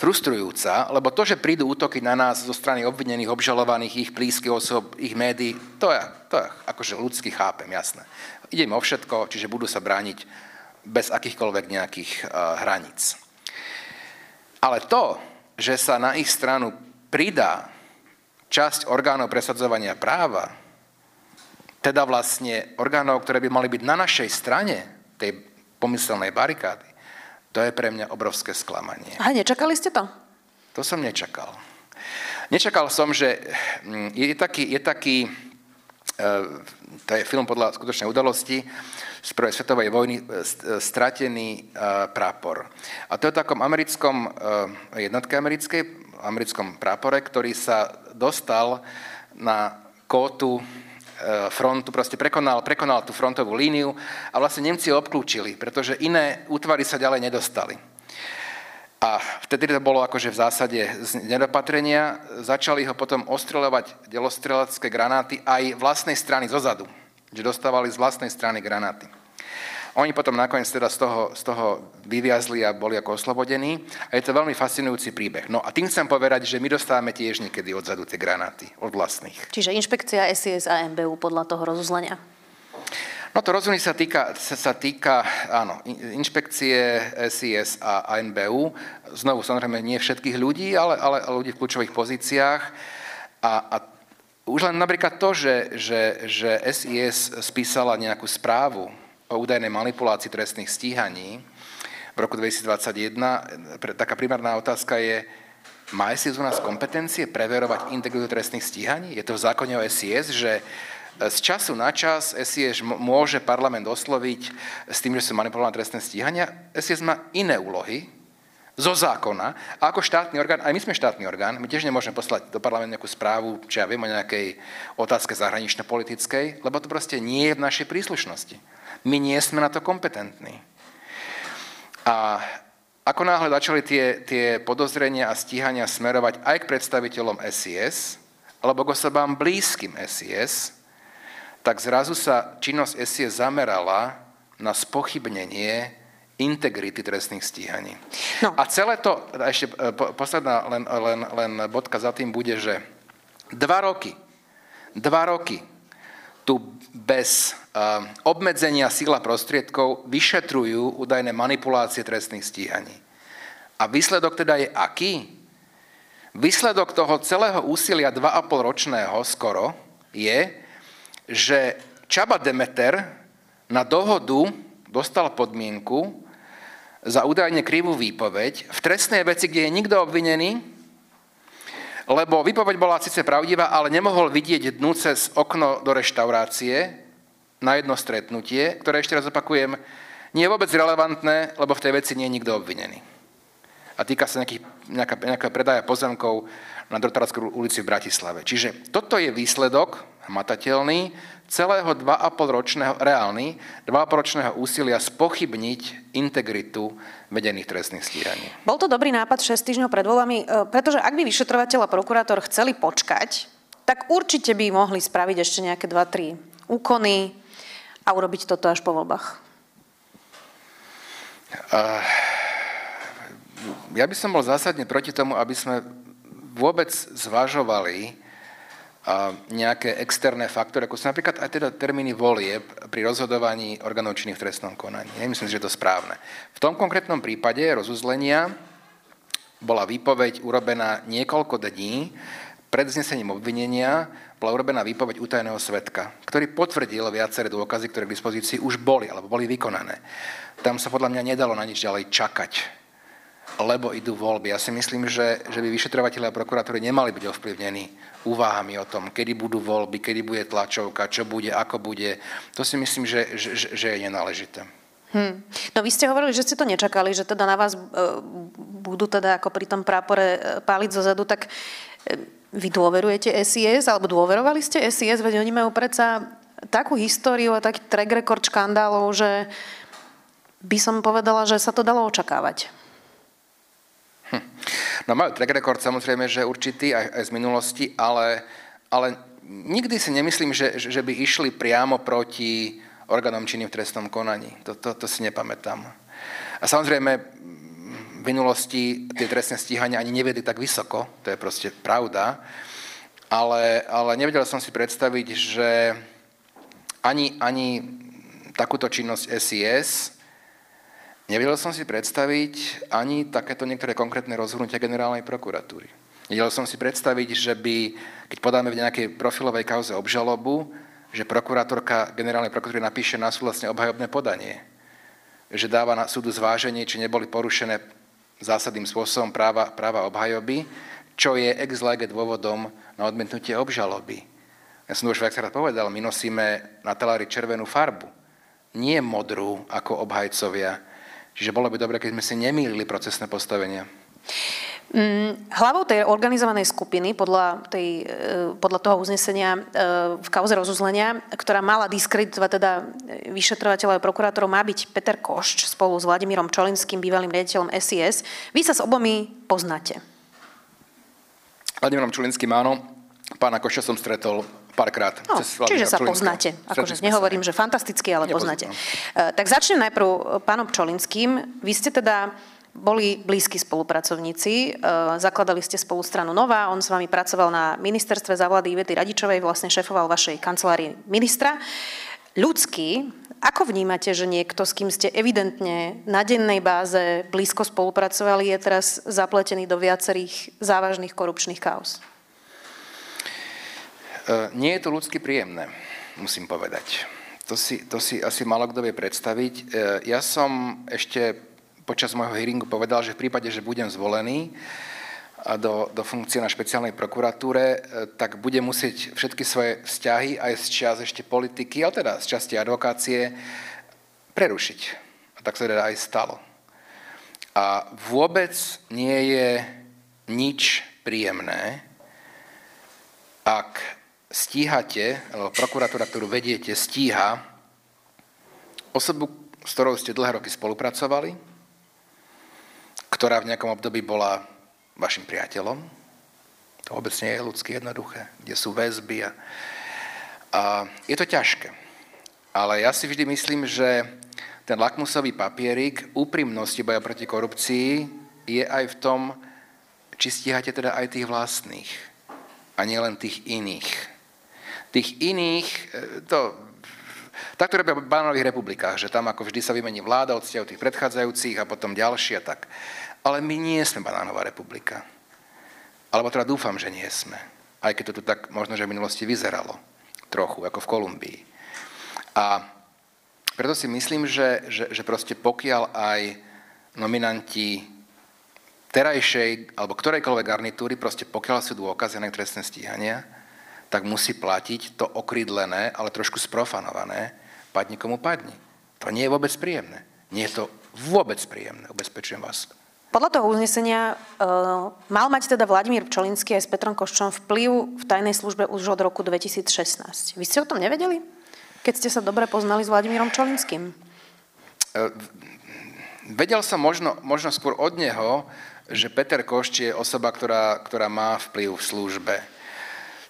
frustrujúca, lebo to, že prídu útoky na nás zo strany obvinených, obžalovaných, ich blízkych osob, ich médií, to ja, to ja akože ľudsky chápem, jasné. Ide im o všetko, čiže budú sa brániť bez akýchkoľvek nejakých uh, hraníc. Ale to, že sa na ich stranu pridá časť orgánov presadzovania práva, teda vlastne orgánov, ktoré by mali byť na našej strane tej pomyselnej barikády, to je pre mňa obrovské sklamanie. A nečakali ste to? To som nečakal. Nečakal som, že mm, je taký, je taký e, to je film podľa skutočnej udalosti z prvej svetovej vojny, e, e, stratený prápor. A to je v takom americkom, jednotke americkej, americkom prápore, ktorý sa dostal na kótu e, frontu, proste prekonal, prekonal tú frontovú líniu a vlastne Nemci ho obklúčili, pretože iné útvary sa ďalej nedostali. A vtedy to bolo akože v zásade z nedopatrenia. Začali ho potom ostreľovať delostrelecké granáty aj vlastnej strany zozadu. Že dostávali z vlastnej strany granáty. Oni potom nakoniec teda z toho, z toho vyviazli a boli ako oslobodení. A je to veľmi fascinujúci príbeh. No a tým chcem povedať, že my dostávame tiež niekedy odzadu tie granáty, od vlastných. Čiže inšpekcia SIS a MBU podľa toho rozuzlenia? No to rozhodnutie sa týka, sa, sa týka áno, inšpekcie SIS a NBU. Znovu, samozrejme, nie všetkých ľudí, ale, ale ľudí v kľúčových pozíciách. A, a už len napríklad to, že, že, že SIS spísala nejakú správu o údajnej manipulácii trestných stíhaní v roku 2021, taká primárna otázka je, má SIS u nás kompetencie preverovať integritu trestných stíhaní? Je to v zákone o SIS, že e, z času na čas SIS môže parlament osloviť s tým, že sú manipulované trestné stíhania. SIS má iné úlohy, zo zákona. A ako štátny orgán, aj my sme štátny orgán, my tiež nemôžeme poslať do parlamentu nejakú správu, či ja viem o nejakej otázke zahranično-politickej, lebo to proste nie je v našej príslušnosti. My nie sme na to kompetentní. A ako náhle začali tie, tie podozrenia a stíhania smerovať aj k predstaviteľom SIS, alebo k osobám blízkym SIS, tak zrazu sa činnosť SIS zamerala na spochybnenie integrity trestných stíhaní. No. A celé to, ešte e, posledná len, len, len bodka za tým bude, že dva roky, dva roky tu bez uh, obmedzenia síla prostriedkov vyšetrujú údajné manipulácie trestných stíhaní. A výsledok teda je aký? Výsledok toho celého úsilia 2,5 ročného skoro je, že Čaba Demeter na dohodu dostal podmienku za údajne krivú výpoveď v trestnej veci, kde je nikto obvinený, lebo výpoveď bola síce pravdivá, ale nemohol vidieť dnu cez okno do reštaurácie na jedno stretnutie, ktoré ešte raz opakujem, nie je vôbec relevantné, lebo v tej veci nie je nikto obvinený. A týka sa nejakých, nejaká, nejakého predaja pozemkov na Drotarskej ulici v Bratislave. Čiže toto je výsledok hmatateľný celého 2,5 ročného, reálny, 2,5 ročného úsilia spochybniť integritu vedených trestných stíhaní. Bol to dobrý nápad 6 týždňov pred voľbami, e, pretože ak by vyšetrovateľ a prokurátor chceli počkať, tak určite by mohli spraviť ešte nejaké 2-3 úkony a urobiť toto až po voľbách. Uh, ja by som bol zásadne proti tomu, aby sme vôbec zvažovali nejaké externé faktory, ako sú napríklad aj teda termíny volieb pri rozhodovaní orgánov činných v trestnom konaní. Nemyslím si, že je to správne. V tom konkrétnom prípade rozuzlenia bola výpoveď urobená niekoľko dní pred znesením obvinenia bola urobená výpoveď utajeného svetka, ktorý potvrdil viaceré dôkazy, ktoré k dispozícii už boli alebo boli vykonané. Tam sa podľa mňa nedalo na nič ďalej čakať lebo idú voľby. Ja si myslím, že, že by vyšetrovateľi a prokurátori nemali byť ovplyvnení úvahami o tom, kedy budú voľby, kedy bude tlačovka, čo bude, ako bude. To si myslím, že, že, že je nenáležité. Hmm. No vy ste hovorili, že ste to nečakali, že teda na vás e, budú teda ako pri tom prápore e, páliť zo zadu, tak e, vy dôverujete SIS, alebo dôverovali ste SIS, veď oni majú predsa takú históriu a taký track record škandálov, že by som povedala, že sa to dalo očakávať. Hm. No majú track record samozrejme, že určitý aj, aj z minulosti, ale, ale nikdy si nemyslím, že, že by išli priamo proti orgánom činným v trestnom konaní. To, to, to si nepamätám. A samozrejme, v minulosti tie trestné stíhania ani neviedli tak vysoko, to je proste pravda, ale, ale nevedel som si predstaviť, že ani, ani takúto činnosť SIS Nevedel som si predstaviť ani takéto niektoré konkrétne rozhodnutia generálnej prokuratúry. Nevedel som si predstaviť, že by, keď podáme v nejakej profilovej kauze obžalobu, že prokurátorka generálnej prokuratúry napíše na vlastne obhajobné podanie. Že dáva na súdu zváženie, či neboli porušené zásadným spôsobom práva, práva obhajoby, čo je ex lege dôvodom na odmietnutie obžaloby. Ja som to už viackrát povedal, my nosíme na talári červenú farbu, nie modrú ako obhajcovia Čiže bolo by dobre, keď sme si nemýlili procesné postavenia. Mm, hlavou tej organizovanej skupiny podľa, tej, e, podľa toho uznesenia e, v kauze rozuzlenia, ktorá mala diskreditovať teda vyšetrovateľov a prokurátorov, má byť Peter Košč spolu s Vladimírom Čolinským, bývalým riaditeľom SIS. Vy sa s obomi poznáte. Vladimírom Čolinským áno, pána Košča som stretol párkrát. No, čiže sa poznáte. Akože nehovorím, že fantasticky, ale poznáte. Uh, tak začnem najprv e, pánom Pčolinským. Vy ste teda boli blízki spolupracovníci, e, zakladali ste spolu stranu Nová, on s vami pracoval na ministerstve za vlády Ivety Radičovej, vlastne šefoval vašej kancelárii ministra. Ľudský, ako vnímate, že niekto, s kým ste evidentne na dennej báze blízko spolupracovali, je teraz zapletený do viacerých závažných korupčných kauz? E, nie je to ľudsky príjemné, musím povedať. To si, to si asi malo kto vie predstaviť. E, ja som ešte počas môjho hearingu povedal, že v prípade, že budem zvolený do, do funkcie na špeciálnej prokuratúre, e, tak budem musieť všetky svoje vzťahy aj z čas ešte politiky, ale teda z časti advokácie, prerušiť. A tak sa teda aj stalo. A vôbec nie je nič príjemné, ak stíhate, alebo prokuratúra, ktorú vediete, stíha osobu, s ktorou ste dlhé roky spolupracovali, ktorá v nejakom období bola vašim priateľom. To vôbec nie je ľudsky jednoduché, kde sú väzby a, A je to ťažké. Ale ja si vždy myslím, že ten lakmusový papierik úprimnosti boja proti korupcii je aj v tom, či stíhate teda aj tých vlastných a nielen tých iných. Tých iných, e, to, tak to robia v banánových republikách, že tam ako vždy sa vymení vláda, odsťahujú tých predchádzajúcich a potom ďalší a tak. Ale my nie sme banánová republika. Alebo teda dúfam, že nie sme. Aj keď to tu tak možno, že v minulosti vyzeralo. Trochu, ako v Kolumbii. A preto si myslím, že, že, že proste pokiaľ aj nominanti terajšej alebo ktorejkoľvek garnitúry, proste pokiaľ sú dôkazy na trestné stíhania, tak musí platiť to okrydlené, ale trošku sprofanované, padni komu padni. To nie je vôbec príjemné. Nie je to vôbec príjemné, ubezpečujem vás. Podľa toho uznesenia uh, mal mať teda Vladimír Pčolinský aj s Petrom Koščom vplyv v tajnej službe už od roku 2016. Vy ste o tom nevedeli? Keď ste sa dobre poznali s Vladimírom Čolinským? Uh, vedel som možno, možno skôr od neho, že Peter Košč je osoba, ktorá, ktorá má vplyv v službe.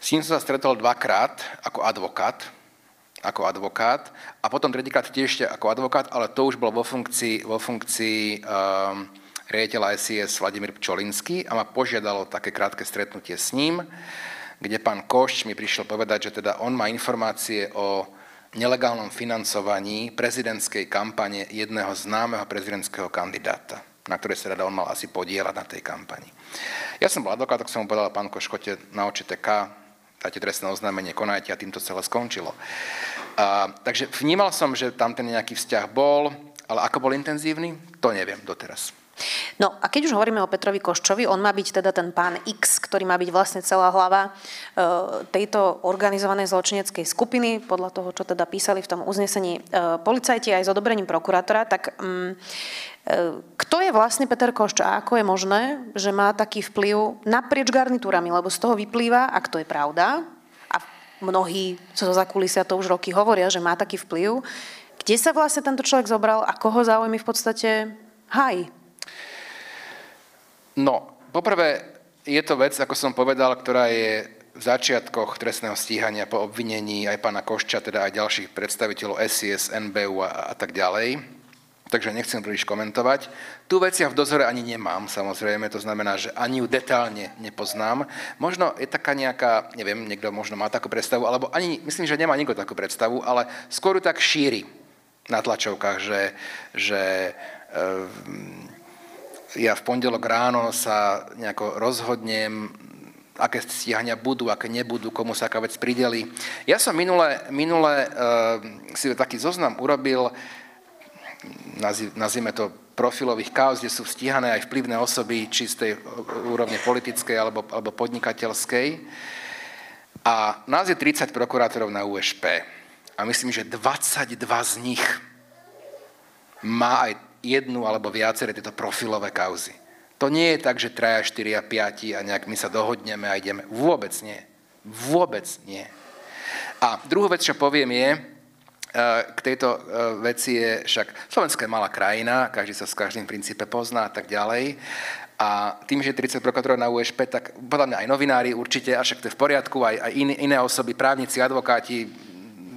S ním som sa stretol dvakrát ako advokát, ako advokát a potom tretíkrát tiež ako advokát, ale to už bolo vo funkcii, vo funkcii um, riaditeľa SIS Vladimír Pčolinský a ma požiadalo také krátke stretnutie s ním, kde pán Košč mi prišiel povedať, že teda on má informácie o nelegálnom financovaní prezidentskej kampane jedného známeho prezidentského kandidáta, na ktorej sa teda on mal asi podielať na tej kampani. Ja som bol advokát, tak som mu povedal, pán Koš, chodte na OČTK, dáte trestné oznámenie, konajte a týmto celé skončilo. A, takže vnímal som, že tam ten nejaký vzťah bol, ale ako bol intenzívny, to neviem doteraz. No a keď už hovoríme o Petrovi Koščovi, on má byť teda ten pán X, ktorý má byť vlastne celá hlava e, tejto organizovanej zločineckej skupiny, podľa toho, čo teda písali v tom uznesení e, policajti aj s odobrením prokurátora, tak mm, e, kto je vlastne Peter Košč a ako je možné, že má taký vplyv naprieč garnitúrami, lebo z toho vyplýva, ak to je pravda, a mnohí zo zakulisia to už roky hovoria, že má taký vplyv, kde sa vlastne tento človek zobral a koho záujmy v podstate hájí? No, poprvé je to vec, ako som povedal, ktorá je v začiatkoch trestného stíhania po obvinení aj pána Košča, teda aj ďalších predstaviteľov SIS, NBU a, a tak ďalej. Takže nechcem príliš komentovať. Tu veci ja v dozore ani nemám, samozrejme, to znamená, že ani ju detálne nepoznám. Možno je taká nejaká, neviem, niekto možno má takú predstavu, alebo ani, myslím, že nemá nikto takú predstavu, ale skôr tak šíri na tlačovkách, že, že e, ja v pondelok ráno sa nejako rozhodnem, aké stíhania budú, aké nebudú, komu sa aká vec prideli. Ja som minule, minule uh, si taký zoznam urobil, nazvime to profilových kauz, kde sú stíhané aj vplyvné osoby čistej úrovne politickej alebo, alebo podnikateľskej. A nás je 30 prokurátorov na USP. A myslím, že 22 z nich má aj jednu alebo viaceré tieto profilové kauzy. To nie je tak, že traja, štyria, piati a nejak my sa dohodneme a ideme. Vôbec nie. Vôbec nie. A druhú vec, čo poviem je, e, k tejto e, veci je však Slovenska je malá krajina, každý sa s každým princípe pozná a tak ďalej. A tým, že je 30 prokurátorov na USP, tak podľa mňa aj novinári určite, a však to je v poriadku, aj, aj iné, iné osoby, právnici, advokáti,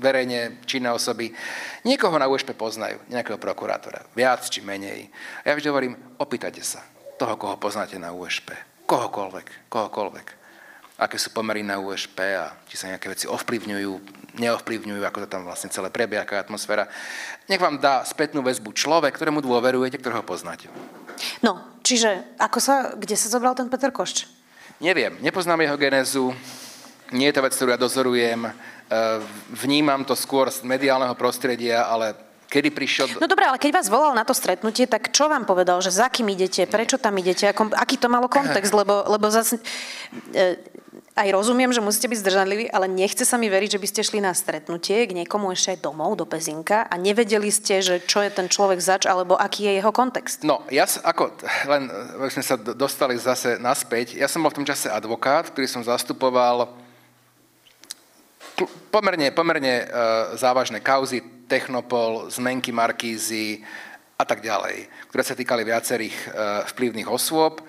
verejne činné osoby, niekoho na USP poznajú, nejakého prokurátora, viac či menej. Ja vždy hovorím, opýtajte sa toho, koho poznáte na USP. Kohokoľvek, kohokoľvek. Aké sú pomery na USP a či sa nejaké veci ovplyvňujú, neovplyvňujú, ako to tam vlastne celé prebieha, aká atmosféra. Nech vám dá spätnú väzbu človek, ktorému dôverujete, ktorého poznáte. No, čiže ako sa, kde sa zobral ten Peter Košč? Neviem, nepoznám jeho genézu, nie je to vec, ktorú ja dozorujem, vnímam to skôr z mediálneho prostredia, ale kedy prišiel... No dobré, ale keď vás volal na to stretnutie, tak čo vám povedal, že za kým idete, prečo tam idete, aký to malo kontext, lebo, lebo zase... E, aj rozumiem, že musíte byť zdržanliví, ale nechce sa mi veriť, že by ste šli na stretnutie k niekomu ešte aj domov, do Pezinka a nevedeli ste, že čo je ten človek zač, alebo aký je jeho kontext. No, ja ako, len sme sa dostali zase naspäť, ja som bol v tom čase advokát, ktorý som zastupoval pomerne, pomerne uh, závažné kauzy, Technopol, zmenky Markízy a tak ďalej, ktoré sa týkali viacerých uh, vplyvných osôb.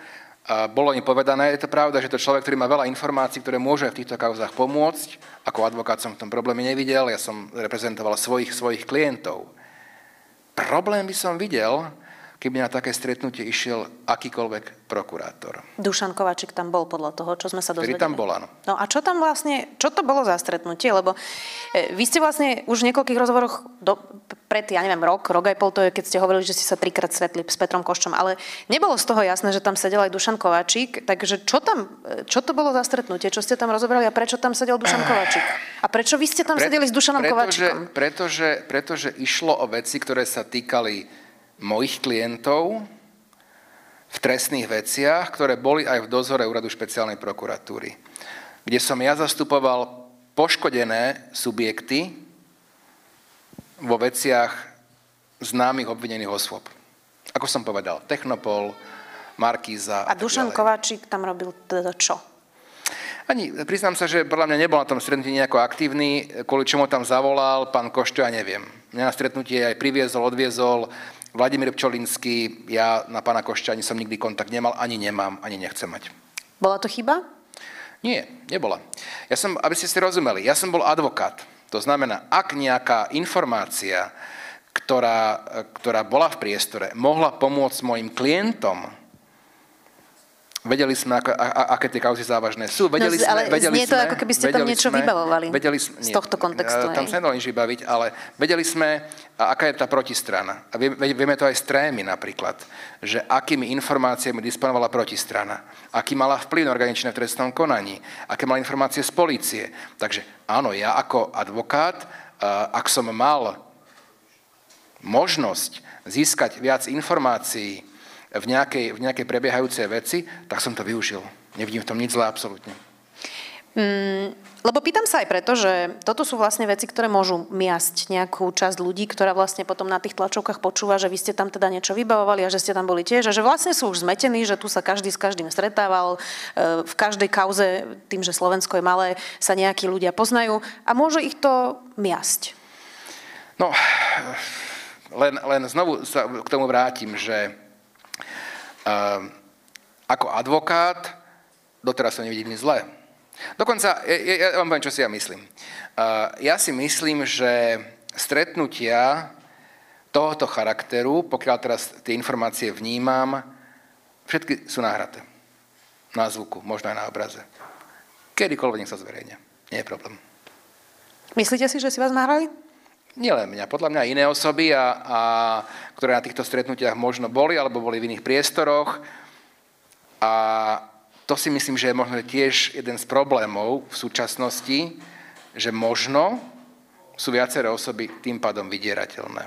A bolo mi povedané, je to pravda, že to človek, ktorý má veľa informácií, ktoré môže v týchto kauzách pomôcť. Ako advokát som v tom probléme nevidel, ja som reprezentoval svojich, svojich klientov. Problém by som videl, keby na také stretnutie išiel akýkoľvek prokurátor. Dušan Kovačik tam bol podľa toho, čo sme sa dozvedeli. Ktorý tam bol, áno. No a čo tam vlastne, čo to bolo za stretnutie? Lebo e, vy ste vlastne už v niekoľkých rozhovoroch do, pred, ja neviem, rok, rok aj pol to je, keď ste hovorili, že ste sa trikrát stretli s Petrom Koščom, ale nebolo z toho jasné, že tam sedel aj Dušan Kovačik, takže čo tam, e, čo to bolo za stretnutie? Čo ste tam rozobrali a prečo tam sedel Dušan Kovačik? A prečo vy ste tam Pre, sedeli s Dušanom pretože, Kovačikom? Pretože, pretože išlo o veci, ktoré sa týkali mojich klientov v trestných veciach, ktoré boli aj v dozore úradu špeciálnej prokuratúry, kde som ja zastupoval poškodené subjekty vo veciach známych obvinených osôb. Ako som povedal, Technopol, Markíza a, Dušan Kováčik tam robil teda čo? Ani, priznám sa, že podľa mňa nebol na tom stretnutí nejako aktívny, kvôli čomu tam zavolal, pán Košťo, ja neviem. Mňa na stretnutie aj priviezol, odviezol, Vladimír Pčolinský, ja na pána Košťa ani som nikdy kontakt nemal, ani nemám, ani nechcem mať. Bola to chyba? Nie, nebola. Ja som, aby ste si rozumeli, ja som bol advokát. To znamená, ak nejaká informácia, ktorá, ktorá bola v priestore, mohla pomôcť mojim klientom, Vedeli sme, ako, a, a, aké tie kauzy závažné sú. Vedeli no, ale sme, vedeli znie to, sme, ako keby ste tam niečo sme, vybavovali vedeli sme, z tohto kontextu. Nie, tam sa nedalo nič vybaviť, ale vedeli sme, a aká je tá protistrana. A vieme, vieme to aj z trémy napríklad, že akými informáciami disponovala protistrana, aký mala vplyv na organičné v trestnom konaní, aké mala informácie z policie. Takže áno, ja ako advokát, ak som mal možnosť získať viac informácií, v nejakej, v nejakej prebiehajúcej veci, tak som to využil. Nevidím v tom nič zlé absolútne. Mm, lebo pýtam sa aj preto, že toto sú vlastne veci, ktoré môžu miasť nejakú časť ľudí, ktorá vlastne potom na tých tlačovkách počúva, že vy ste tam teda niečo vybavovali a že ste tam boli tiež a že vlastne sú už zmetení, že tu sa každý s každým stretával, e, v každej kauze, tým, že Slovensko je malé, sa nejakí ľudia poznajú a môže ich to miasť. No, len, len znovu sa k tomu vrátim, že ako advokát doteraz sa nevidím zlé. Dokonca, ja, ja vám poviem, čo si ja myslím. Ehm, ja si myslím, že stretnutia tohoto charakteru, pokiaľ teraz tie informácie vnímam, všetky sú nahraté. Na zvuku, možno aj na obraze. Kedykoľvek nech sa zverejne. Nie je problém. Myslíte si, že si vás nahrali? Nielen mňa, podľa mňa iné osoby, a, a, ktoré na týchto stretnutiach možno boli alebo boli v iných priestoroch. A to si myslím, že je možno tiež jeden z problémov v súčasnosti, že možno sú viaceré osoby tým pádom vydierateľné.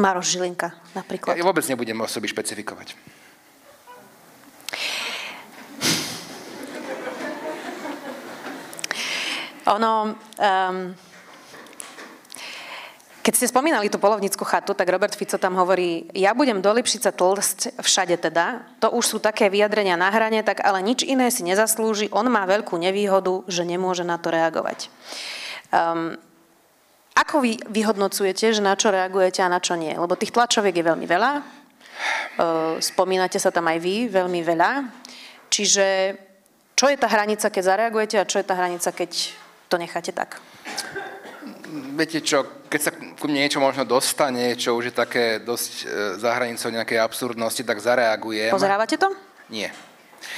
Maroš Žilinka napríklad. Ja vôbec nebudem osoby špecifikovať. Ono, um, keď ste spomínali tú polovnickú chatu, tak Robert Fico tam hovorí, ja budem do Lipšica tlsť všade teda, to už sú také vyjadrenia na hrane, tak ale nič iné si nezaslúži, on má veľkú nevýhodu, že nemôže na to reagovať. Um, ako vy vyhodnocujete, že na čo reagujete a na čo nie? Lebo tých tlačoviek je veľmi veľa, uh, spomínate sa tam aj vy veľmi veľa, čiže čo je tá hranica, keď zareagujete a čo je tá hranica, keď to necháte tak? Viete čo, keď sa ku mne niečo možno dostane, čo už je také dosť e, za hranicou nejakej absurdnosti, tak zareagujem. Pozerávate to? Nie.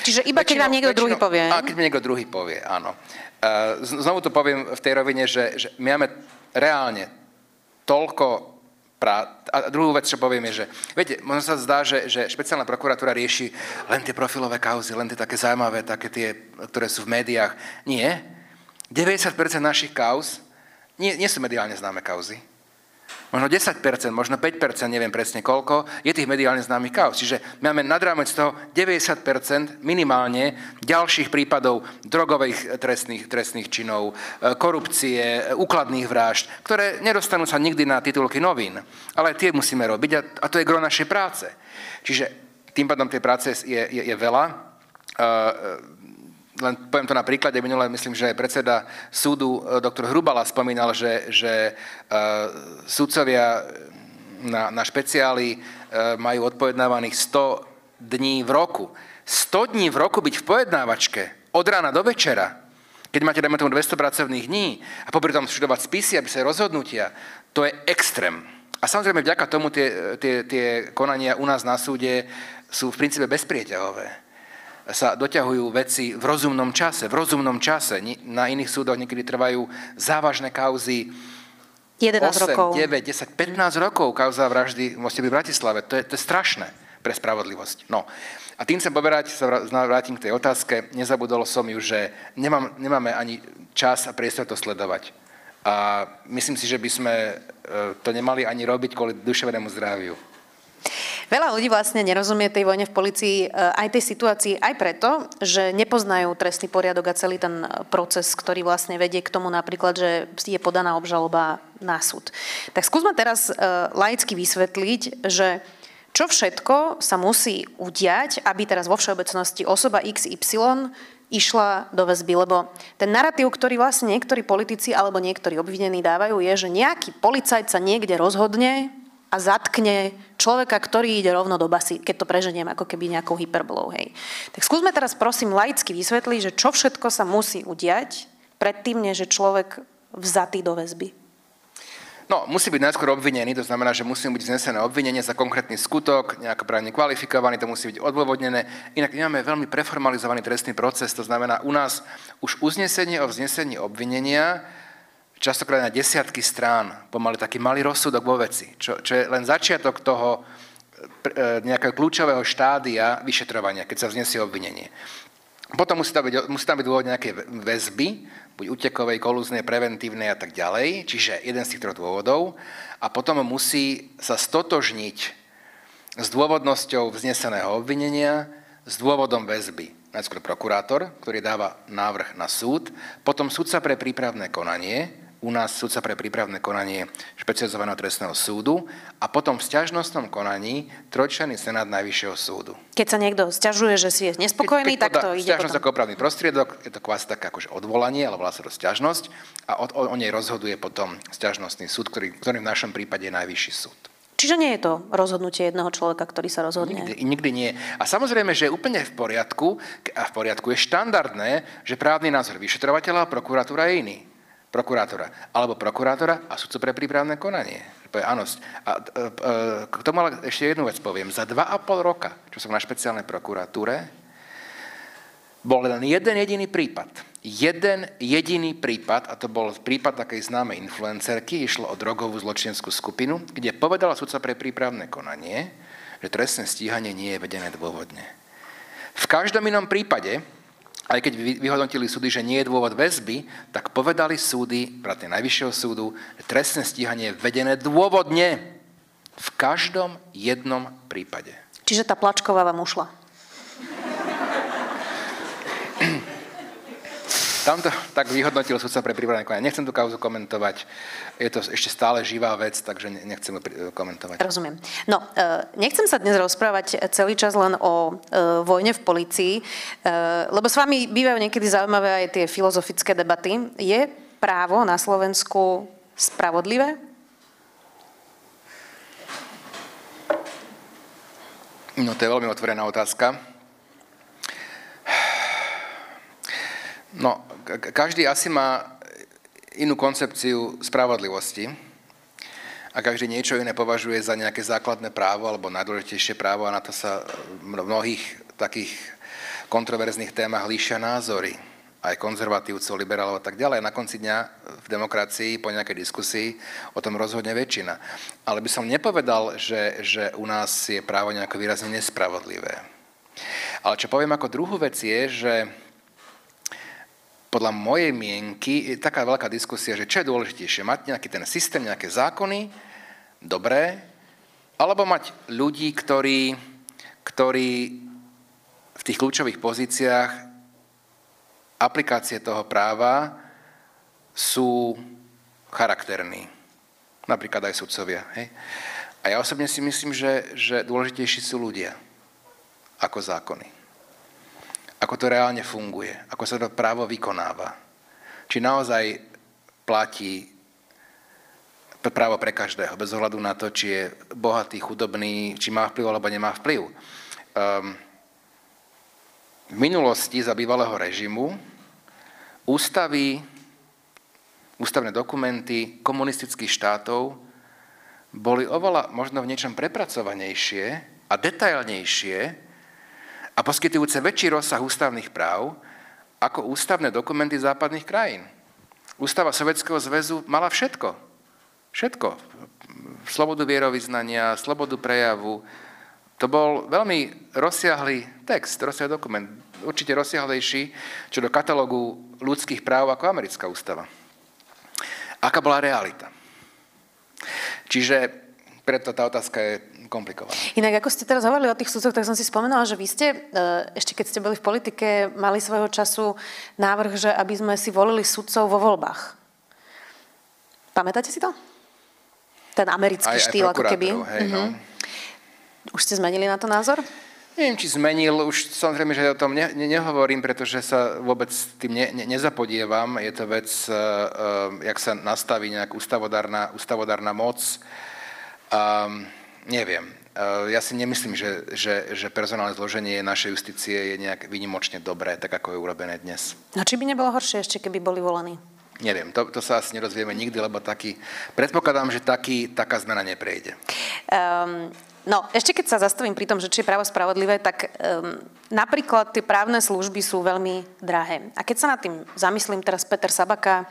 Čiže iba keď vám niekto druhý povie? A keď mi niekto druhý povie, áno. E, znovu to poviem v tej rovine, že, že my máme reálne toľko prá... A druhú vec, čo poviem, je, že viete, možno sa zdá, že, že špeciálna prokuratúra rieši len tie profilové kauzy, len tie také zaujímavé, také tie, ktoré sú v médiách. Nie. 90% našich kauz nie, nie sú mediálne známe kauzy. Možno 10%, možno 5%, neviem presne koľko, je tých mediálne známych kauz. Čiže máme nad rámec toho 90% minimálne ďalších prípadov drogových trestných, trestných činov, e, korupcie, úkladných vražd, ktoré nedostanú sa nikdy na titulky novín. Ale tie musíme robiť a, a to je gro našej práce. Čiže tým pádom tej práce je, je, je veľa. Len poviem to na príklade, minule myslím, že predseda súdu e, doktor Hrubala spomínal, že, že uh, sudcovia na, na špeciáli uh, majú odpovednávaných 100 dní v roku. 100 dní v roku byť v pojednávačke od rána do večera, keď máte, dajme tomu, 200 pracovných dní a popri tom študovať spisy, aby sa rozhodnutia, to je extrém. A samozrejme, vďaka tomu tie, tie, tie konania u nás na súde sú v princípe bezprieťahové. Sa doťahujú veci v rozumnom čase, v rozumnom čase. Na iných súdoch niekedy trvajú závažné kauzy 11 8, rokov. 9, 10, 15 rokov kauza vraždy v Bratislave. To je, to je strašné pre spravodlivosť. No. A tým chcem poberať, sa vrátim k tej otázke, nezabudol som ju, že nemám, nemáme ani čas a priestor to sledovať. A myslím si, že by sme e, to nemali ani robiť kvôli duševnému zdraviu. Veľa ľudí vlastne nerozumie tej vojne v policii, e, aj tej situácii, aj preto, že nepoznajú trestný poriadok a celý ten proces, ktorý vlastne vedie k tomu napríklad, že je podaná obžaloba na súd. Tak skúsme teraz e, laicky vysvetliť, že čo všetko sa musí udiať, aby teraz vo všeobecnosti osoba XY išla do väzby, lebo ten narratív, ktorý vlastne niektorí politici alebo niektorí obvinení dávajú, je, že nejaký policajt sa niekde rozhodne a zatkne človeka, ktorý ide rovno do basy, keď to preženiem ako keby nejakou hyperbolou. Hej. Tak skúsme teraz prosím laicky vysvetliť, že čo všetko sa musí udiať predtým, než je človek vzatý do väzby. No, musí byť najskôr obvinený, to znamená, že musí byť vznesené obvinenie za konkrétny skutok, nejako právne kvalifikovaný, to musí byť odôvodnené. Inak máme veľmi preformalizovaný trestný proces, to znamená, u nás už uznesenie o vznesení obvinenia častokrát na desiatky strán, pomaly taký malý rozsudok vo veci, čo, čo je len začiatok toho e, nejakého kľúčového štádia vyšetrovania, keď sa vznesie obvinenie. Potom musí tam byť, musí tam byť dôvod nejaké väzby, buď utekovej, kolúznej, preventívnej a tak ďalej, čiže jeden z troch dôvodov. A potom musí sa stotožniť s dôvodnosťou vzneseného obvinenia, s dôvodom väzby. Najskôr prokurátor, ktorý dáva návrh na súd, potom súdca pre prípravné konanie, u nás súdca pre prípravné konanie špecializovaného trestného súdu a potom v stiažnostnom konaní trojčlenný senát Najvyššieho súdu. Keď sa niekto stiažuje, že si je nespokojný, Keď, tak to ide Stiažnosť ako opravný prostriedok, je to kvás také akože odvolanie, ale volá sa to stiažnosť a o, o, o nej rozhoduje potom stiažnostný súd, ktorý, ktorý v našom prípade je Najvyšší súd. Čiže nie je to rozhodnutie jedného človeka, ktorý sa rozhodne? Nikdy, nikdy nie. A samozrejme, že je úplne v poriadku, a v poriadku je štandardné, že právny názor vyšetrovateľa a prokuratúra je iný prokurátora. Alebo prokurátora a sudcu pre prípravné konanie. Áno. A e, e, k tomu ale ešte jednu vec poviem. Za dva a pol roka, čo som na špeciálnej prokuratúre, bol len jeden jediný prípad. Jeden jediný prípad, a to bol prípad takej známej influencerky, išlo o drogovú zločineckú skupinu, kde povedala sudca pre prípravné konanie, že trestné stíhanie nie je vedené dôvodne. V každom inom prípade aj keď vyhodnotili súdy, že nie je dôvod väzby, tak povedali súdy, bratne Najvyššieho súdu, že trestné stíhanie je vedené dôvodne v každom jednom prípade. Čiže tá plačková vám ušla? Tamto tak vyhodnotil sudca pre prípravné konanie. Nechcem tú kauzu komentovať. Je to ešte stále živá vec, takže nechcem komentovať. Rozumiem. No, e, nechcem sa dnes rozprávať celý čas len o e, vojne v policii, e, lebo s vami bývajú niekedy zaujímavé aj tie filozofické debaty. Je právo na Slovensku spravodlivé? No, to je veľmi otvorená otázka. No, každý asi má inú koncepciu spravodlivosti a každý niečo iné považuje za nejaké základné právo alebo najdôležitejšie právo a na to sa v mnohých takých kontroverzných témach líšia názory aj konzervatívcov, liberálov a tak ďalej. Na konci dňa v demokracii po nejakej diskusii o tom rozhodne väčšina. Ale by som nepovedal, že, že u nás je právo nejako výrazne nespravodlivé. Ale čo poviem ako druhú vec je, že podľa mojej mienky je taká veľká diskusia, že čo je dôležitejšie, mať nejaký ten systém, nejaké zákony, dobré, alebo mať ľudí, ktorí, ktorí v tých kľúčových pozíciách aplikácie toho práva sú charakterní. Napríklad aj sudcovia. Hej? A ja osobne si myslím, že, že dôležitejší sú ľudia ako zákony ako to reálne funguje, ako sa to právo vykonáva. Či naozaj platí právo pre každého, bez ohľadu na to, či je bohatý, chudobný, či má vplyv alebo nemá vplyv. Um, v minulosti za bývalého režimu ústavy, ústavné dokumenty komunistických štátov boli oveľa možno v niečom prepracovanejšie a detailnejšie a poskytujúce väčší rozsah ústavných práv ako ústavné dokumenty západných krajín. Ústava Sovjetského zväzu mala všetko. Všetko. Slobodu vierovýznania, slobodu prejavu, to bol veľmi rozsiahlý text, rozsiahlý dokument, určite rozsiahlejší, čo do katalógu ľudských práv ako americká ústava. Aká bola realita? Čiže preto tá otázka je komplikovaná. Inak, ako ste teraz hovorili o tých sudcoch, tak som si spomenula, že vy ste, e, ešte keď ste boli v politike, mali svojho času návrh, že aby sme si volili sudcov vo voľbách. Pamätáte si to? Ten americký aj, štýl, aj ako keby. Hej, mm-hmm. no. Už ste zmenili na to názor? Neviem, či zmenil, už samozrejme, že o tom ne, ne, nehovorím, pretože sa vôbec tým ne, ne, nezapodievam. Je to vec, uh, uh, jak sa nastaví nejak ústavodárna, ústavodárna moc. Um, neviem. Uh, ja si nemyslím, že, že, že personálne zloženie našej justície je nejak výnimočne dobré, tak ako je urobené dnes. No či by nebolo horšie ešte, keby boli volení? Neviem, to, to sa asi nerozvieme nikdy, lebo taký, predpokladám, že taký, taká zmena neprejde. Um, No, ešte keď sa zastavím pri tom, že či je právo spravodlivé, tak um, napríklad tie právne služby sú veľmi drahé. A keď sa nad tým zamyslím, teraz Peter Sabaka, Eh,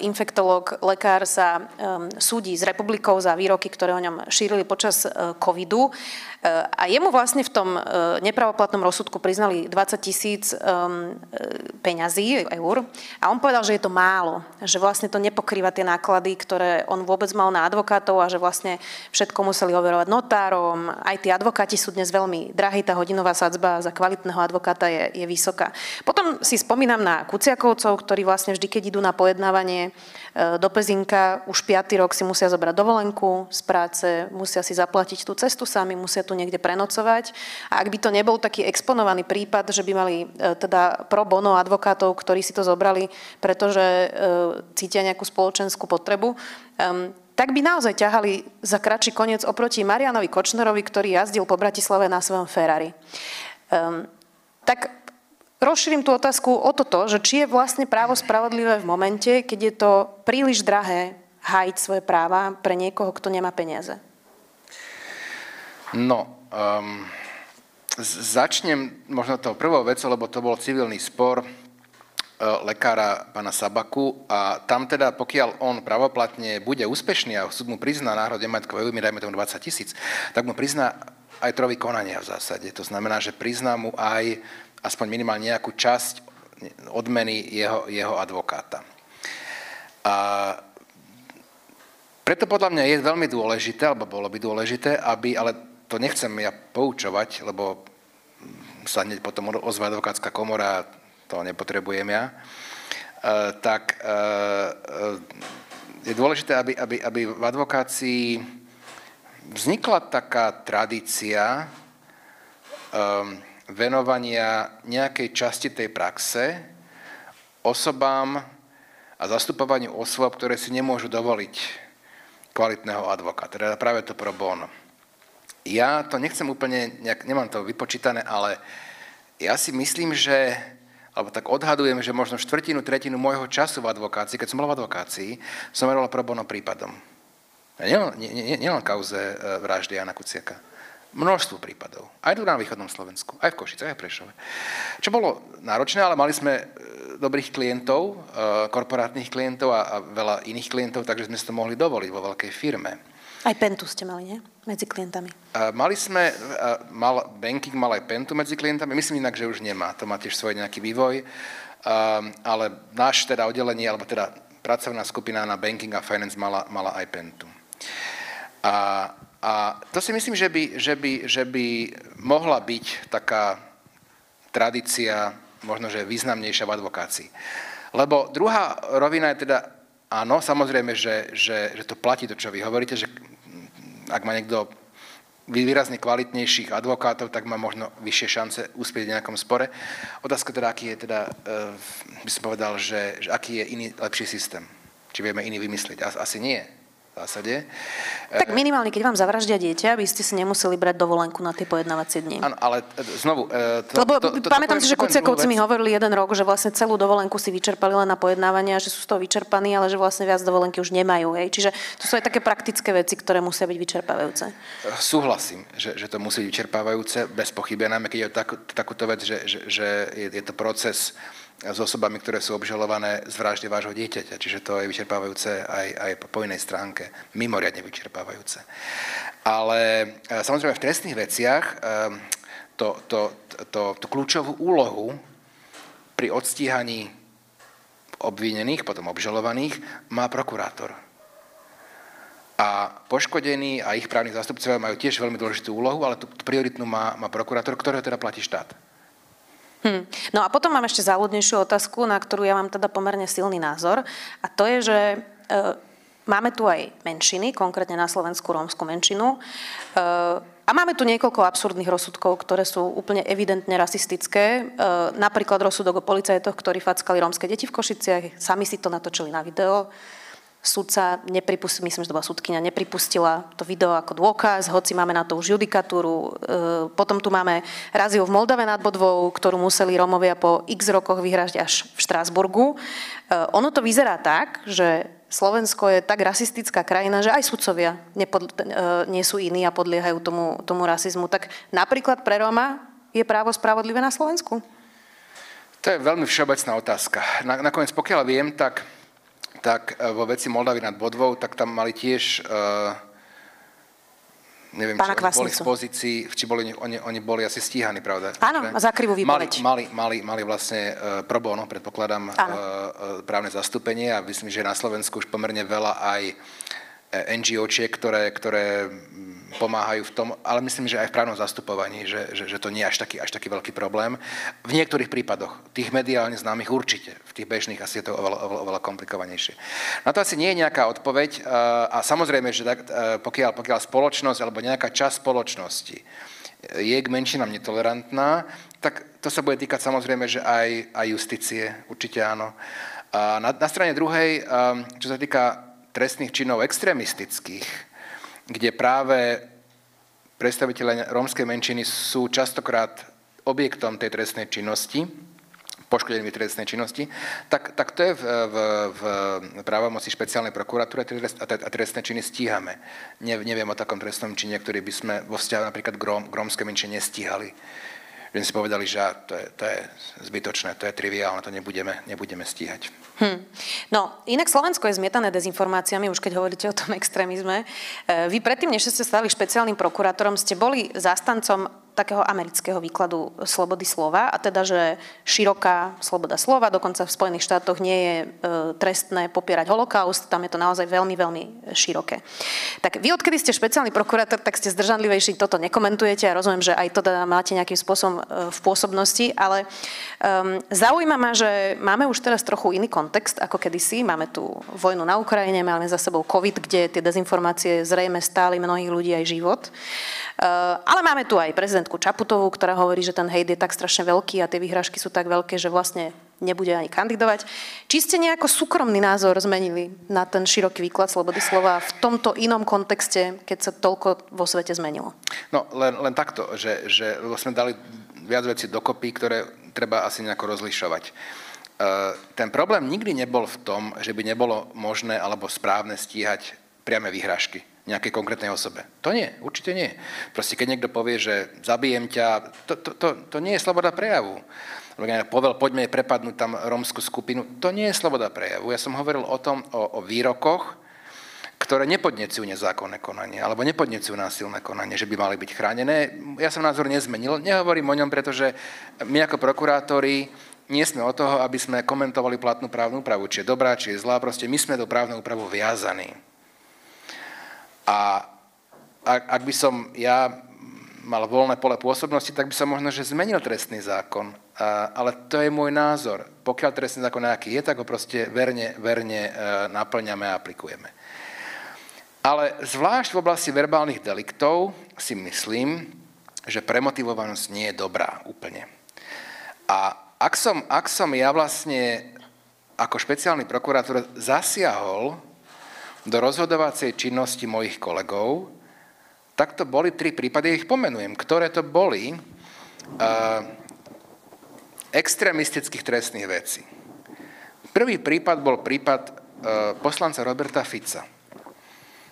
infektológ, lekár sa um, súdi s republikou za výroky, ktoré o ňom šírili počas uh, covidu. Uh, a jemu vlastne v tom nepravoplatnom rozsudku priznali 20 tisíc um, peňazí, eur. A on povedal, že je to málo, že vlastne to nepokrýva tie náklady, ktoré on vôbec mal na advokátov a že vlastne všetko museli overovať notárom. Aj tí advokáti sú dnes veľmi drahí, tá hodinová sadzba za kvalitného advokáta je, je vysoká. Potom si spomínam na Kuciakovcov, ktorí vlastne vždy, keď idú na pojednávanie, cestovanie e, do Pezinka, už piatý rok si musia zobrať dovolenku z práce, musia si zaplatiť tú cestu sami, musia tu niekde prenocovať. A ak by to nebol taký exponovaný prípad, že by mali e, teda pro bono advokátov, ktorí si to zobrali, pretože e, cítia nejakú spoločenskú potrebu, tak by naozaj ťahali za kratší koniec oproti Marianovi Kočnerovi, ktorý jazdil po Bratislave na svojom Ferrari. Tak rozšírim tú otázku o toto, že či je vlastne právo spravodlivé v momente, keď je to príliš drahé hájiť svoje práva pre niekoho, kto nemá peniaze. No, um, začnem možno tou prvou vecou, lebo to bol civilný spor uh, lekára pána Sabaku a tam teda, pokiaľ on pravoplatne bude úspešný a súd mu prizná náhrade majetkové újmy, dajme tomu 20 tisíc, tak mu prizná aj trovi konania v zásade. To znamená, že prizná mu aj aspoň minimálne nejakú časť odmeny jeho, jeho advokáta. A preto podľa mňa je veľmi dôležité, alebo bolo by dôležité, aby, ale to nechcem ja poučovať, lebo sa potom ozve advokátska komora, to nepotrebujem ja, e, tak e, e, je dôležité, aby, aby, aby v advokácii vznikla taká tradícia, um, venovania nejakej časti tej praxe osobám a zastupovaniu osôb, ktoré si nemôžu dovoliť kvalitného advokáta, teda práve to pro bono. Ja to nechcem úplne, nejak, nemám to vypočítané, ale ja si myslím, že, alebo tak odhadujem, že možno štvrtinu, tretinu môjho času v advokácii, keď som bol v advokácii, som veroval pro bono prípadom. Nielen nie, nie, nie kauze e, vraždy Jana Kuciaka. Množstvo prípadov. Aj tu na východnom Slovensku, aj v Košice, aj v Prešove. Čo bolo náročné, ale mali sme e, dobrých klientov, e, korporátnych klientov a, a veľa iných klientov, takže sme si to mohli dovoliť vo veľkej firme. Aj Pentu ste mali, nie? Medzi klientami. A mali sme, a mal, banking mal aj Pentu medzi klientami, myslím inak, že už nemá, to má tiež svoj nejaký vývoj, a, ale náš teda oddelenie, alebo teda pracovná skupina na banking a finance mala, mala aj Pentu. A a to si myslím, že by, že by, že by mohla byť taká tradícia, možno že významnejšia v advokácii. Lebo druhá rovina je teda, áno, samozrejme, že, že, že to platí to, čo vy hovoríte, že ak má niekto výrazne kvalitnejších advokátov, tak má možno vyššie šance uspieť v nejakom spore. Otázka teda, aký je teda, eh, by som povedal, že, že aký je iný lepší systém. Či vieme iný vymyslieť. Asi nie. Zásade. Tak minimálne, keď vám zavraždia dieťa, by ste si nemuseli brať dovolenku na tie pojednávacie dni. Áno, ale znovu... To, Lebo to, to, pamätám to, si, že Kuciakovci mi hovorili jeden rok, že vlastne celú dovolenku si vyčerpali len na pojednávania, že sú z toho vyčerpaní, ale že vlastne viac dovolenky už nemajú. Hej. Čiže to sú aj také praktické veci, ktoré musia byť vyčerpávajúce. Súhlasím, že, že to musí byť vyčerpávajúce, bez pochyby, najmä keď je tak, takúto vec, že, že, že je, je to proces s osobami, ktoré sú obžalované z vraždy vášho dieťaťa. Čiže to je vyčerpávajúce aj, aj po inej stránke. Mimoriadne vyčerpávajúce. Ale e, samozrejme v trestných veciach e, to, to, to, to kľúčovú úlohu pri odstíhaní obvinených, potom obžalovaných, má prokurátor. A poškodení a ich právni zástupcovia majú tiež veľmi dôležitú úlohu, ale tú prioritnú má, má prokurátor, ktorého teda platí štát. Hm. No a potom mám ešte záľudnejšiu otázku, na ktorú ja mám teda pomerne silný názor. A to je, že e, máme tu aj menšiny, konkrétne na Slovensku rómsku menšinu. E, a máme tu niekoľko absurdných rozsudkov, ktoré sú úplne evidentne rasistické. E, napríklad rozsudok o policajtoch, ktorí fackali rómske deti v Košiciach, sami si to natočili na video sudca nepripustila, myslím, že to bola sudkynia, nepripustila to video ako dôkaz, hoci máme na to už judikatúru. E, potom tu máme raziu v Moldave nad Bodvou, ktorú museli Romovia po x rokoch vyhrážť až v Štrásburgu. E, ono to vyzerá tak, že Slovensko je tak rasistická krajina, že aj sudcovia nepod, e, nie sú iní a podliehajú tomu, tomu rasizmu. Tak napríklad pre Roma je právo spravodlivé na Slovensku? To je veľmi všeobecná otázka. Nakoniec, pokiaľ viem, tak tak e, vo veci Moldavy nad Bodvou, tak tam mali tiež, uh, neviem, Pána či Kvasnicu. boli v pozícii, či boli, oni, oni boli asi stíhaní, pravda? Áno, za krivú výpoveď. Mali, mali, mali, mali vlastne uh, pro bono, predpokladám, uh, právne zastúpenie a myslím, že na Slovensku už pomerne veľa aj NGOčiek, ktoré, ktoré pomáhajú v tom, ale myslím, že aj v právnom zastupovaní, že, že, že to nie je až taký, až taký veľký problém. V niektorých prípadoch, tých mediálne známych určite, v tých bežných asi je to oveľa, oveľa, oveľa komplikovanejšie. Na to asi nie je nejaká odpoveď a samozrejme, že tak, pokiaľ, pokiaľ spoločnosť alebo nejaká časť spoločnosti je k menšinám netolerantná, tak to sa bude týkať samozrejme, že aj, aj justície, určite áno. A na, na strane druhej, čo sa týka trestných činov extrémistických, kde práve predstaviteľe rómskej menšiny sú častokrát objektom tej trestnej činnosti, poškodenými trestnej činnosti, tak, tak to je v, v, v právomoci špeciálnej prokuratúry a trestné činy stíhame. Ne, neviem o takom trestnom čine, ktorý by sme vo vzťahu napríklad k, k rómskej menšine nestíhali že si povedali, že to je, to je zbytočné, to je triviálne, to nebudeme, nebudeme stíhať. Hm. No, inak Slovensko je zmietané dezinformáciami, už keď hovoríte o tom extrémizme. E, vy predtým, než ste stali špeciálnym prokurátorom, ste boli zástancom takého amerického výkladu slobody slova, a teda, že široká sloboda slova, dokonca v Spojených štátoch nie je e, trestné popierať holokaust, tam je to naozaj veľmi, veľmi široké. Tak vy, odkedy ste špeciálny prokurátor, tak ste zdržanlivejší, toto nekomentujete a rozumiem, že aj to teda máte nejakým spôsobom e, v pôsobnosti, ale um, zaujíma ma, že máme už teraz trochu iný kontext ako kedysi. Máme tu vojnu na Ukrajine, máme za sebou COVID, kde tie dezinformácie zrejme stáli mnohých ľudí aj život. Uh, ale máme tu aj prezident prezidentku Čaputovú, ktorá hovorí, že ten hejt je tak strašne veľký a tie vyhražky sú tak veľké, že vlastne nebude ani kandidovať. Či ste nejako súkromný názor zmenili na ten široký výklad slobody slova v tomto inom kontexte, keď sa toľko vo svete zmenilo? No, len, len takto, že, že sme dali viac vecí dokopy, ktoré treba asi nejako rozlišovať. E, ten problém nikdy nebol v tom, že by nebolo možné alebo správne stíhať priame výhražky nejakej konkrétnej osobe. To nie, určite nie. Proste keď niekto povie, že zabijem ťa, to, to, to, to nie je sloboda prejavu. Povel, poďme prepadnúť tam rómskú skupinu. To nie je sloboda prejavu. Ja som hovoril o tom, o, o výrokoch, ktoré nepodnecujú nezákonné konanie alebo nepodnecujú násilné konanie, že by mali byť chránené. Ja som názor nezmenil. Nehovorím o ňom, pretože my ako prokurátori nie sme o toho, aby sme komentovali platnú právnu úpravu, či je dobrá, či je zlá. Proste my sme do právnu úpravu viazaní. A ak, by som ja mal voľné pole pôsobnosti, tak by som možno, že zmenil trestný zákon. Ale to je môj názor. Pokiaľ trestný zákon nejaký je, tak ho proste verne, verne e, naplňame a aplikujeme. Ale zvlášť v oblasti verbálnych deliktov si myslím, že premotivovanosť nie je dobrá úplne. A ak som, ak som ja vlastne ako špeciálny prokurátor zasiahol do rozhodovacej činnosti mojich kolegov, tak to boli tri prípady, ich pomenujem, ktoré to boli uh, extremistických trestných vecí. Prvý prípad bol prípad uh, poslanca Roberta Fica,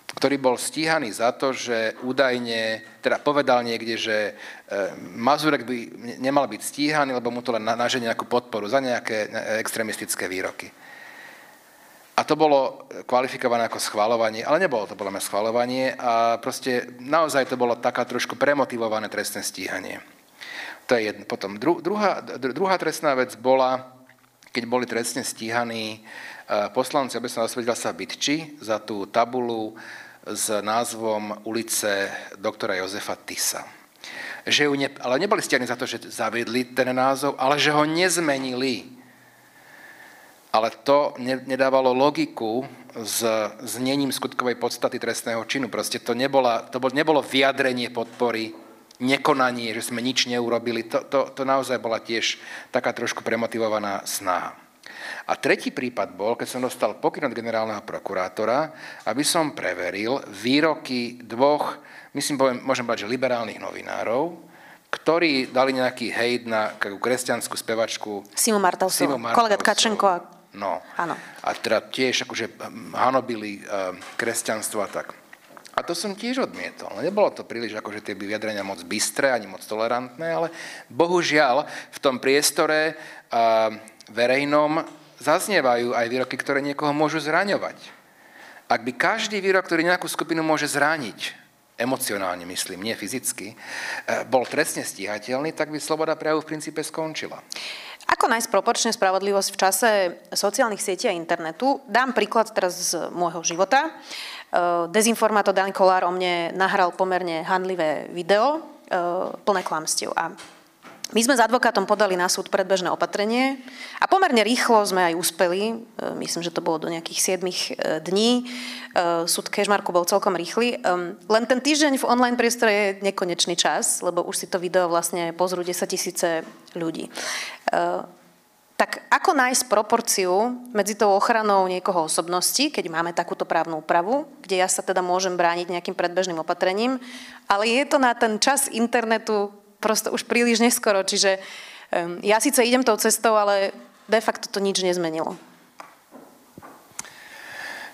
ktorý bol stíhaný za to, že údajne, teda povedal niekde, že uh, Mazurek by nemal byť stíhaný, lebo mu to len naženie nejakú podporu za nejaké extremistické výroky. A to bolo kvalifikované ako schvalovanie, ale nebolo to podľa mňa schvalovanie a proste naozaj to bolo taká trošku premotivované trestné stíhanie. To je jedno. Potom dru, druhá, druhá trestná vec bola, keď boli trestne stíhaní e, poslanci, osvedila sa Bytči za tú tabulu s názvom ulice doktora Jozefa Tisa. Že ju ne, ale neboli stíhaní za to, že zaviedli ten názov, ale že ho nezmenili ale to nedávalo logiku s znením skutkovej podstaty trestného činu. Proste to, nebola, to nebolo vyjadrenie podpory, nekonanie, že sme nič neurobili. To, to, to naozaj bola tiež taká trošku premotivovaná snaha. A tretí prípad bol, keď som dostal pokyn od generálneho prokurátora, aby som preveril výroky dvoch, myslím, poviem, môžem povedať, že liberálnych novinárov, ktorí dali nejaký hejt na kresťanskú spevačku Simu Martausovú, kolega Tkačenko a No. Áno. A teda tiež akože hm, hanobili uh, kresťanstvo a tak. A to som tiež odmietol. No, nebolo to príliš akože tie vyjadrenia moc bystré, ani moc tolerantné, ale bohužiaľ v tom priestore uh, verejnom zaznievajú aj výroky, ktoré niekoho môžu zraňovať. Ak by každý výrok, ktorý nejakú skupinu môže zraniť, emocionálne myslím, nie fyzicky, bol trestne stíhateľný, tak by sloboda prejavu v princípe skončila. Ako nájsť proporčne spravodlivosť v čase sociálnych sietí a internetu? Dám príklad teraz z môjho života. E, dezinformátor Dan Kolár o mne nahral pomerne handlivé video, e, plné klamstiev. A my sme s advokátom podali na súd predbežné opatrenie a pomerne rýchlo sme aj uspeli. E, myslím, že to bolo do nejakých 7 e, dní. Súd Kešmarku bol celkom rýchly. Len ten týždeň v online priestore je nekonečný čas, lebo už si to video vlastne pozrú 10 tisíce ľudí. Tak ako nájsť proporciu medzi tou ochranou niekoho osobnosti, keď máme takúto právnu úpravu, kde ja sa teda môžem brániť nejakým predbežným opatrením, ale je to na ten čas internetu prosto už príliš neskoro. Čiže ja síce idem tou cestou, ale de facto to nič nezmenilo.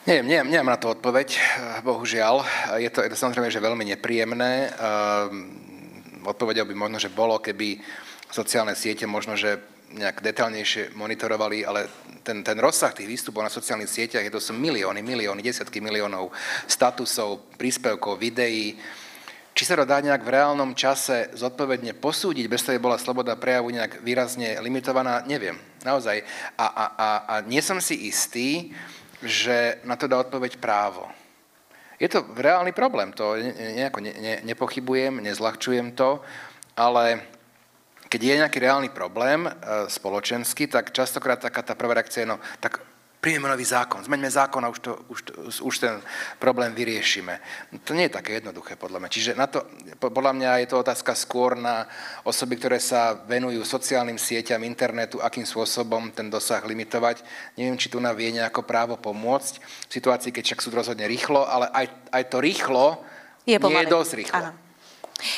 Neviem, neviem, neviem na to odpoveď, eh, bohužiaľ. Je to, je to samozrejme, že veľmi nepríjemné. Odpovedou by možno, že bolo, keby sociálne siete možno, že nejak detaľnejšie monitorovali, ale ten, ten rozsah tých výstupov na sociálnych sieťach, je to sú milióny, milióny, desiatky miliónov statusov, príspevkov, videí, či sa to dá nejak v reálnom čase zodpovedne posúdiť, bez toho bola sloboda prejavu nejak výrazne limitovaná, neviem. Naozaj. A, a, a, a nie som si istý, že na to dá odpoveď právo. Je to reálny problém, to nejako ne, ne, nepochybujem, nezľahčujem to, ale keď je nejaký reálny problém e, spoločenský, tak častokrát taká tá prvá reakcia je, no tak príjmeme nový zákon, zmeňme zákon a už, to, už, už ten problém vyriešime. To nie je také jednoduché, podľa mňa. Čiže na to, podľa mňa je to otázka skôr na osoby, ktoré sa venujú sociálnym sieťam, internetu, akým spôsobom ten dosah limitovať. Neviem, či tu nám vie nejako právo pomôcť v situácii, keď však sú rozhodne rýchlo, ale aj, aj to rýchlo je, nie je dosť rýchlo. Áno.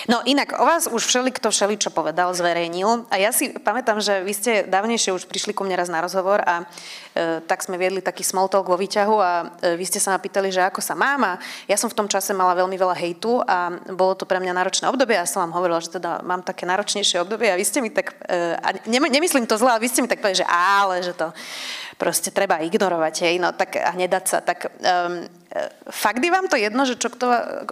No inak o vás už všeli, kto všeli, čo povedal, zverejnil. A ja si pamätám, že vy ste dávnejšie už prišli ku mne raz na rozhovor a e, tak sme viedli taký small talk vo výťahu a e, vy ste sa ma pýtali, že ako sa mám a ja som v tom čase mala veľmi veľa hejtu a bolo to pre mňa náročné obdobie a som vám hovorila, že teda mám také náročnejšie obdobie a vy ste mi tak, e, a nemyslím to zle, ale vy ste mi tak povedali, že ale, že to proste treba ignorovať, hej, no tak a nedať sa. Tak um, fakt je vám to jedno, že čo kto,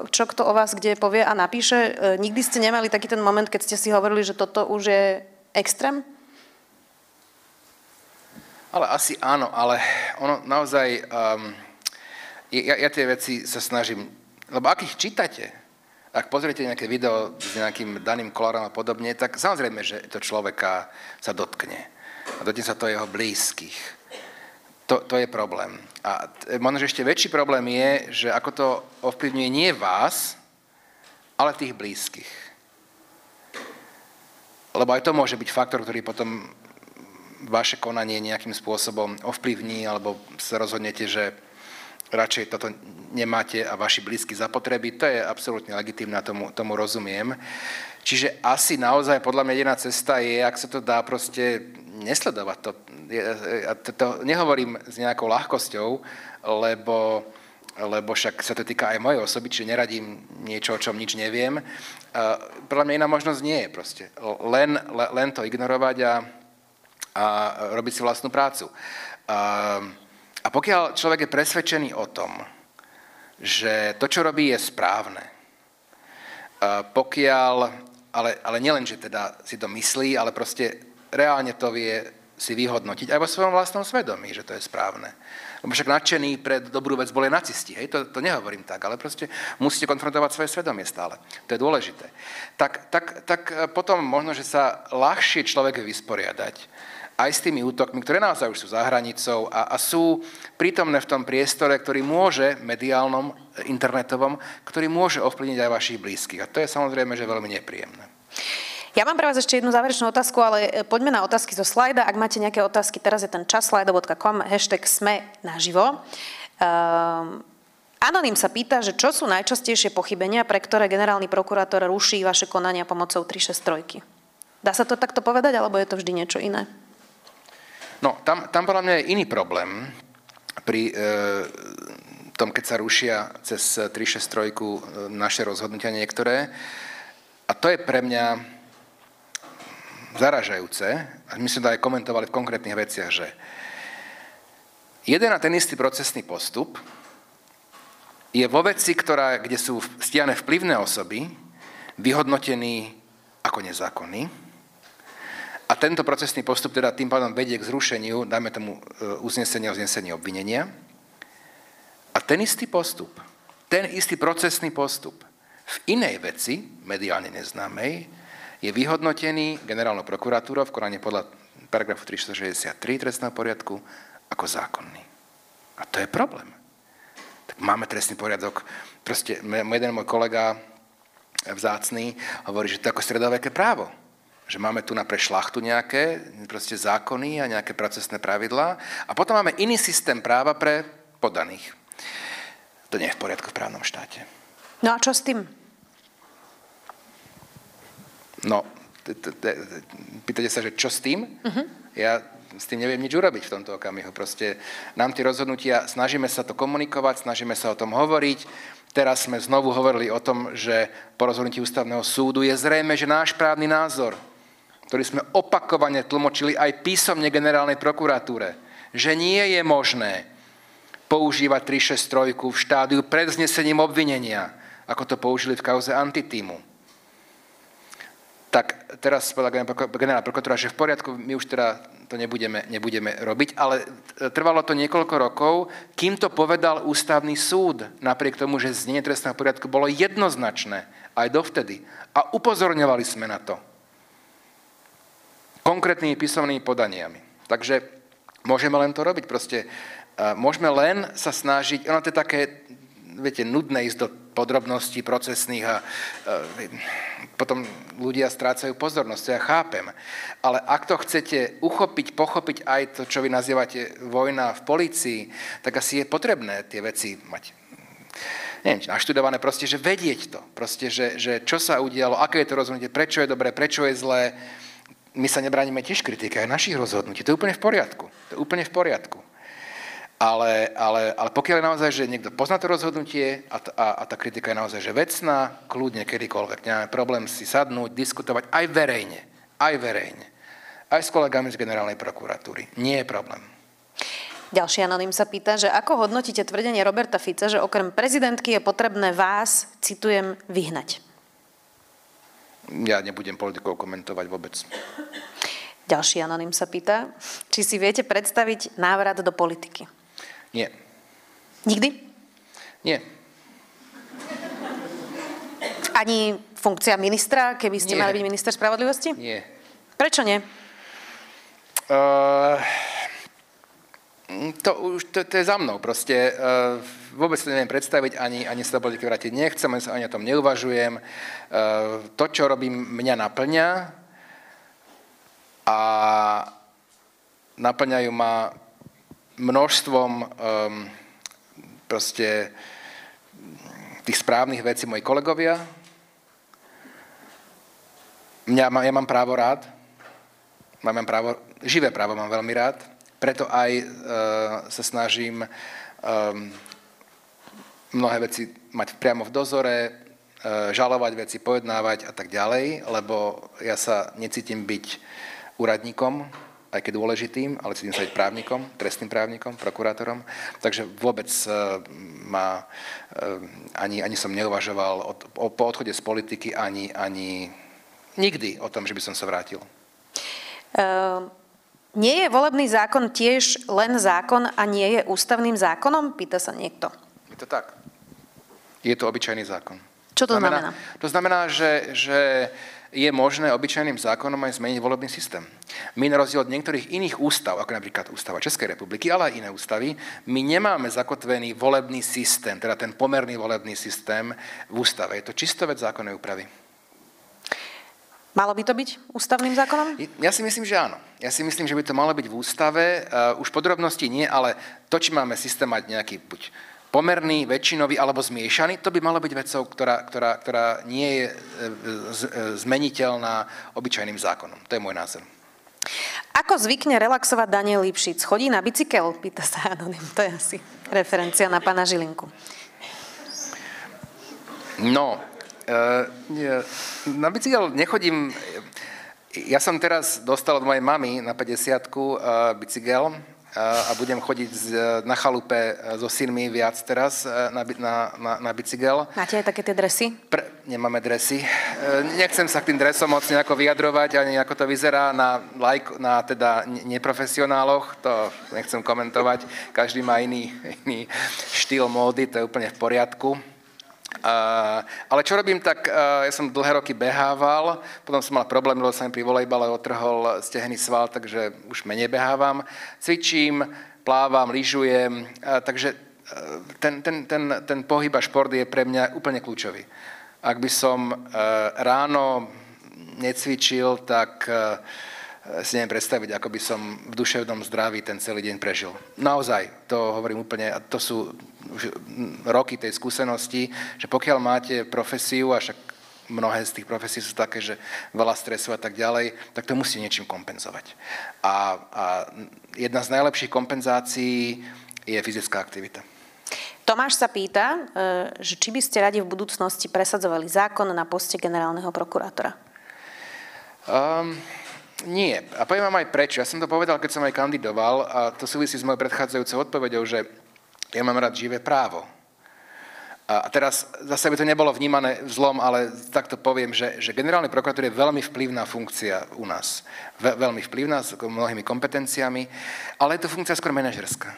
čo kto o vás kde povie a napíše? Uh, nikdy ste nemali taký ten moment, keď ste si hovorili, že toto už je extrém? Ale asi áno, ale ono naozaj, um, ja, ja tie veci sa snažím, lebo ak ich čítate, ak pozriete nejaké video s nejakým daným kolárom a podobne, tak samozrejme, že to človeka sa dotkne. A dotkne sa to jeho blízkych. To, to je problém. A možno, že ešte väčší problém je, že ako to ovplyvňuje nie vás, ale tých blízkych. Lebo aj to môže byť faktor, ktorý potom vaše konanie nejakým spôsobom ovplyvní, alebo sa rozhodnete, že radšej toto nemáte a vaši blízky zapotreby, to je absolútne legitimné, tomu, tomu rozumiem. Čiže asi naozaj podľa mňa jediná cesta je, ak sa to dá proste nesledovať to. Ja to, nehovorím s nejakou ľahkosťou, lebo, lebo však sa to týka aj mojej osoby, čiže neradím niečo, o čom nič neviem. Podľa mňa iná možnosť nie je proste. Len, len to ignorovať a, a robiť si vlastnú prácu. A, a pokiaľ človek je presvedčený o tom, že to, čo robí, je správne, pokiaľ, ale, ale nielen, že teda si to myslí, ale proste reálne to vie si vyhodnotiť aj vo svojom vlastnom svedomí, že to je správne. Lebo však nadšení pred dobrú vec boli nacisti, hej, to, to nehovorím tak, ale proste musíte konfrontovať svoje svedomie stále. To je dôležité. Tak, tak, tak potom možno, že sa ľahšie človek vysporiadať aj s tými útokmi, ktoré naozaj už sú za hranicou a, a sú prítomné v tom priestore, ktorý môže, mediálnom, internetovom, ktorý môže ovplyvniť aj vašich blízkych. A to je samozrejme, že veľmi nepríjemné. Ja mám pre vás ešte jednu záverečnú otázku, ale e, poďme na otázky zo slajda. Ak máte nejaké otázky, teraz je ten čas slido.com, hashtag sme naživo. Um, Anonym sa pýta, že čo sú najčastejšie pochybenia, pre ktoré generálny prokurátor ruší vaše konania pomocou 363. Dá sa to takto povedať, alebo je to vždy niečo iné? No, tam, tam podľa mňa je iný problém pri e, tom, keď sa rušia cez 363 e, naše rozhodnutia niektoré. A to je pre mňa zaražajúce, a my sme to aj komentovali v konkrétnych veciach, že jeden a ten istý procesný postup je vo veci, ktorá, kde sú stiané vplyvné osoby, vyhodnotený ako nezákonný, a tento procesný postup teda tým pádom vedie k zrušeniu, dajme tomu e, uznesenia o znesení obvinenia. A ten istý postup, ten istý procesný postup v inej veci, mediálne neznámej, je vyhodnotený generálnou prokuratúrou v Koráne podľa paragrafu 363 trestného poriadku ako zákonný. A to je problém. Tak máme trestný poriadok. Proste jeden môj kolega vzácný hovorí, že to je ako stredoveké právo že máme tu na prešlachtu nejaké proste zákony a nejaké procesné pravidlá a potom máme iný systém práva pre podaných. To nie je v poriadku v právnom štáte. No a čo s tým? No, pýtate sa, že čo s tým? Uh-huh. Ja s tým neviem nič urobiť v tomto okamihu. Proste nám tie rozhodnutia, snažíme sa to komunikovať, snažíme sa o tom hovoriť. Teraz sme znovu hovorili o tom, že po rozhodnutí ústavného súdu je zrejme, že náš právny názor ktorý sme opakovane tlmočili aj písomne generálnej prokuratúre, že nie je možné používať 363 v štádiu pred znesením obvinenia, ako to použili v kauze antitýmu. Tak teraz povedala generálna prokuratúra, že v poriadku, my už teda to nebudeme, nebudeme robiť, ale trvalo to niekoľko rokov, kým to povedal ústavný súd, napriek tomu, že znenie trestného poriadku bolo jednoznačné aj dovtedy. A upozorňovali sme na to konkrétnymi písomnými podaniami. Takže môžeme len to robiť. Proste môžeme len sa snažiť, ono to je také, viete, nudné ísť do podrobností procesných a, a potom ľudia strácajú pozornosť, to ja chápem. Ale ak to chcete uchopiť, pochopiť aj to, čo vy nazývate vojna v policii, tak asi je potrebné tie veci mať neviem, naštudované, proste, že vedieť to, proste, že, že čo sa udialo, aké je to rozhodnutie, prečo je dobré, prečo je zlé, my sa nebránime tiež kritike aj našich rozhodnutí. To je úplne v poriadku. To je úplne v poriadku. Ale, ale, ale pokiaľ je naozaj, že niekto pozná to rozhodnutie a, a, a tá kritika je naozaj že vecná, kľudne kedykoľvek. Nemáme problém si sadnúť, diskutovať aj verejne. Aj verejne. Aj s kolegami z generálnej prokuratúry. Nie je problém. Ďalší anonym sa pýta, že ako hodnotíte tvrdenie Roberta Fica, že okrem prezidentky je potrebné vás, citujem, vyhnať? Ja nebudem politikov komentovať vôbec. Ďalší anonym sa pýta, či si viete predstaviť návrat do politiky? Nie. Nikdy? Nie. Ani funkcia ministra, keby ste nie. mali byť minister spravodlivosti? Nie. Prečo nie? Uh, to, už, to, to je za mnou proste. Uh, vôbec to neviem predstaviť, ani, ani sa do politiky vrátiť nechcem, ani o tom neuvažujem. Uh, to, čo robím, mňa naplňa a naplňajú ma množstvom um, proste tých správnych vecí moji kolegovia. Mňa, ja mám právo rád, mám právo, živé právo mám veľmi rád, preto aj e, sa snažím e, mnohé veci mať priamo v dozore, e, žalovať veci, pojednávať a tak ďalej, lebo ja sa necítim byť úradníkom, aj keď dôležitým, ale cítim sa byť právnikom, trestným právnikom, prokurátorom. Takže vôbec uh, ma, uh, ani, ani som neuvažoval od, o, po odchode z politiky, ani, ani nikdy o tom, že by som sa vrátil. Uh, nie je volebný zákon tiež len zákon a nie je ústavným zákonom? Pýta sa niekto. Je to tak. Je to obyčajný zákon. Čo to znamená? znamená? To znamená, že, že je možné obyčajným zákonom aj zmeniť volebný systém. My na rozdiel od niektorých iných ústav, ako napríklad Ústava Českej republiky, ale aj iné ústavy, my nemáme zakotvený volebný systém, teda ten pomerný volebný systém v ústave. Je to čisto vec zákonnej úpravy. Malo by to byť ústavným zákonom? Ja si myslím, že áno. Ja si myslím, že by to malo byť v ústave. Uh, už podrobnosti nie, ale to, či máme systém mať nejaký buď pomerný, väčšinový alebo zmiešaný, to by malo byť vecou, ktorá, ktorá, ktorá nie je e, e, zmeniteľná obyčajným zákonom. To je môj názor. Ako zvykne relaxovať Daniel Lipšic? Chodí na bicykel? Pýta sa Anonym. To je asi referencia na pána Žilinku. No, e, na bicykel nechodím. Ja som teraz dostal od mojej mamy na 50 bicykel a budem chodiť na chalupe e, so synmi viac teraz e, na, na, na, na bicykel. Máte aj také tie dresy? Pre, nemáme dresy. E, nechcem sa k tým dresom moc nejako vyjadrovať, ani ako to vyzerá na, like, na teda neprofesionáloch, to nechcem komentovať. Každý má iný, iný štýl módy, to je úplne v poriadku. Ale čo robím, tak uh, ja som dlhé roky behával, potom som mal problém, lebo sa mi pri volejbale otrhol stehený sval, takže už menej behávam. Cvičím, plávam, lyžujem, takže ten, ten, ten, ten pohyb a šport je pre mňa úplne kľúčový. Ak by som ráno necvičil, tak si neviem predstaviť, ako by som v duševnom zdraví ten celý deň prežil. Naozaj, to hovorím úplne, a to sú už roky tej skúsenosti, že pokiaľ máte profesiu, a však mnohé z tých profesí sú také, že veľa stresu a tak ďalej, tak to musí niečím kompenzovať. A, a jedna z najlepších kompenzácií je fyzická aktivita. Tomáš sa pýta, e, že či by ste radi v budúcnosti presadzovali zákon na poste generálneho prokurátora? Um, nie. A poviem vám aj prečo. Ja som to povedal, keď som aj kandidoval a to súvisí s mojou predchádzajúcou odpovedou, že ja mám rád živé právo. A teraz zase by to nebolo vnímané zlom, ale takto poviem, že, že generálny prokurátor je veľmi vplyvná funkcia u nás. Ve, veľmi vplyvná s mnohými kompetenciami, ale je to funkcia skôr manažerská.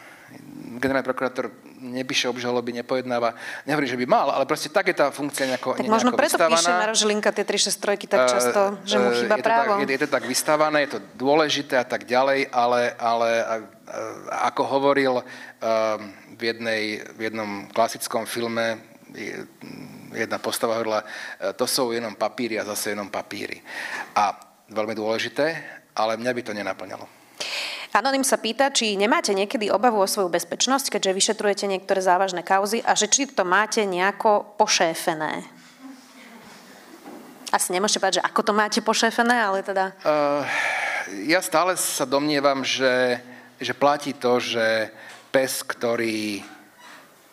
Generálny prokurátor nepíše obžaloby, nepojednáva. Nehovorím, že by mal, ale proste tak je tá funkcia nejako Tak možno preto vystávaná. píše Maroš Žilinka tie 363 tak často, uh, že mu chýba je právo. Tak, je, je to tak vystávané, je to dôležité a tak ďalej, ale, ale ako hovoril uh, v, jednej, v jednom klasickom filme jedna postava hovorila, e, to sú jenom papíry a zase jenom papíry. A veľmi dôležité, ale mňa by to nenaplňalo. Anonym sa pýta, či nemáte niekedy obavu o svoju bezpečnosť, keďže vyšetrujete niektoré závažné kauzy a že či to máte nejako pošéfené. Asi nemôžete povedať, že ako to máte pošéfené, ale teda... Uh, ja stále sa domnievam, že, že platí to, že pes, ktorý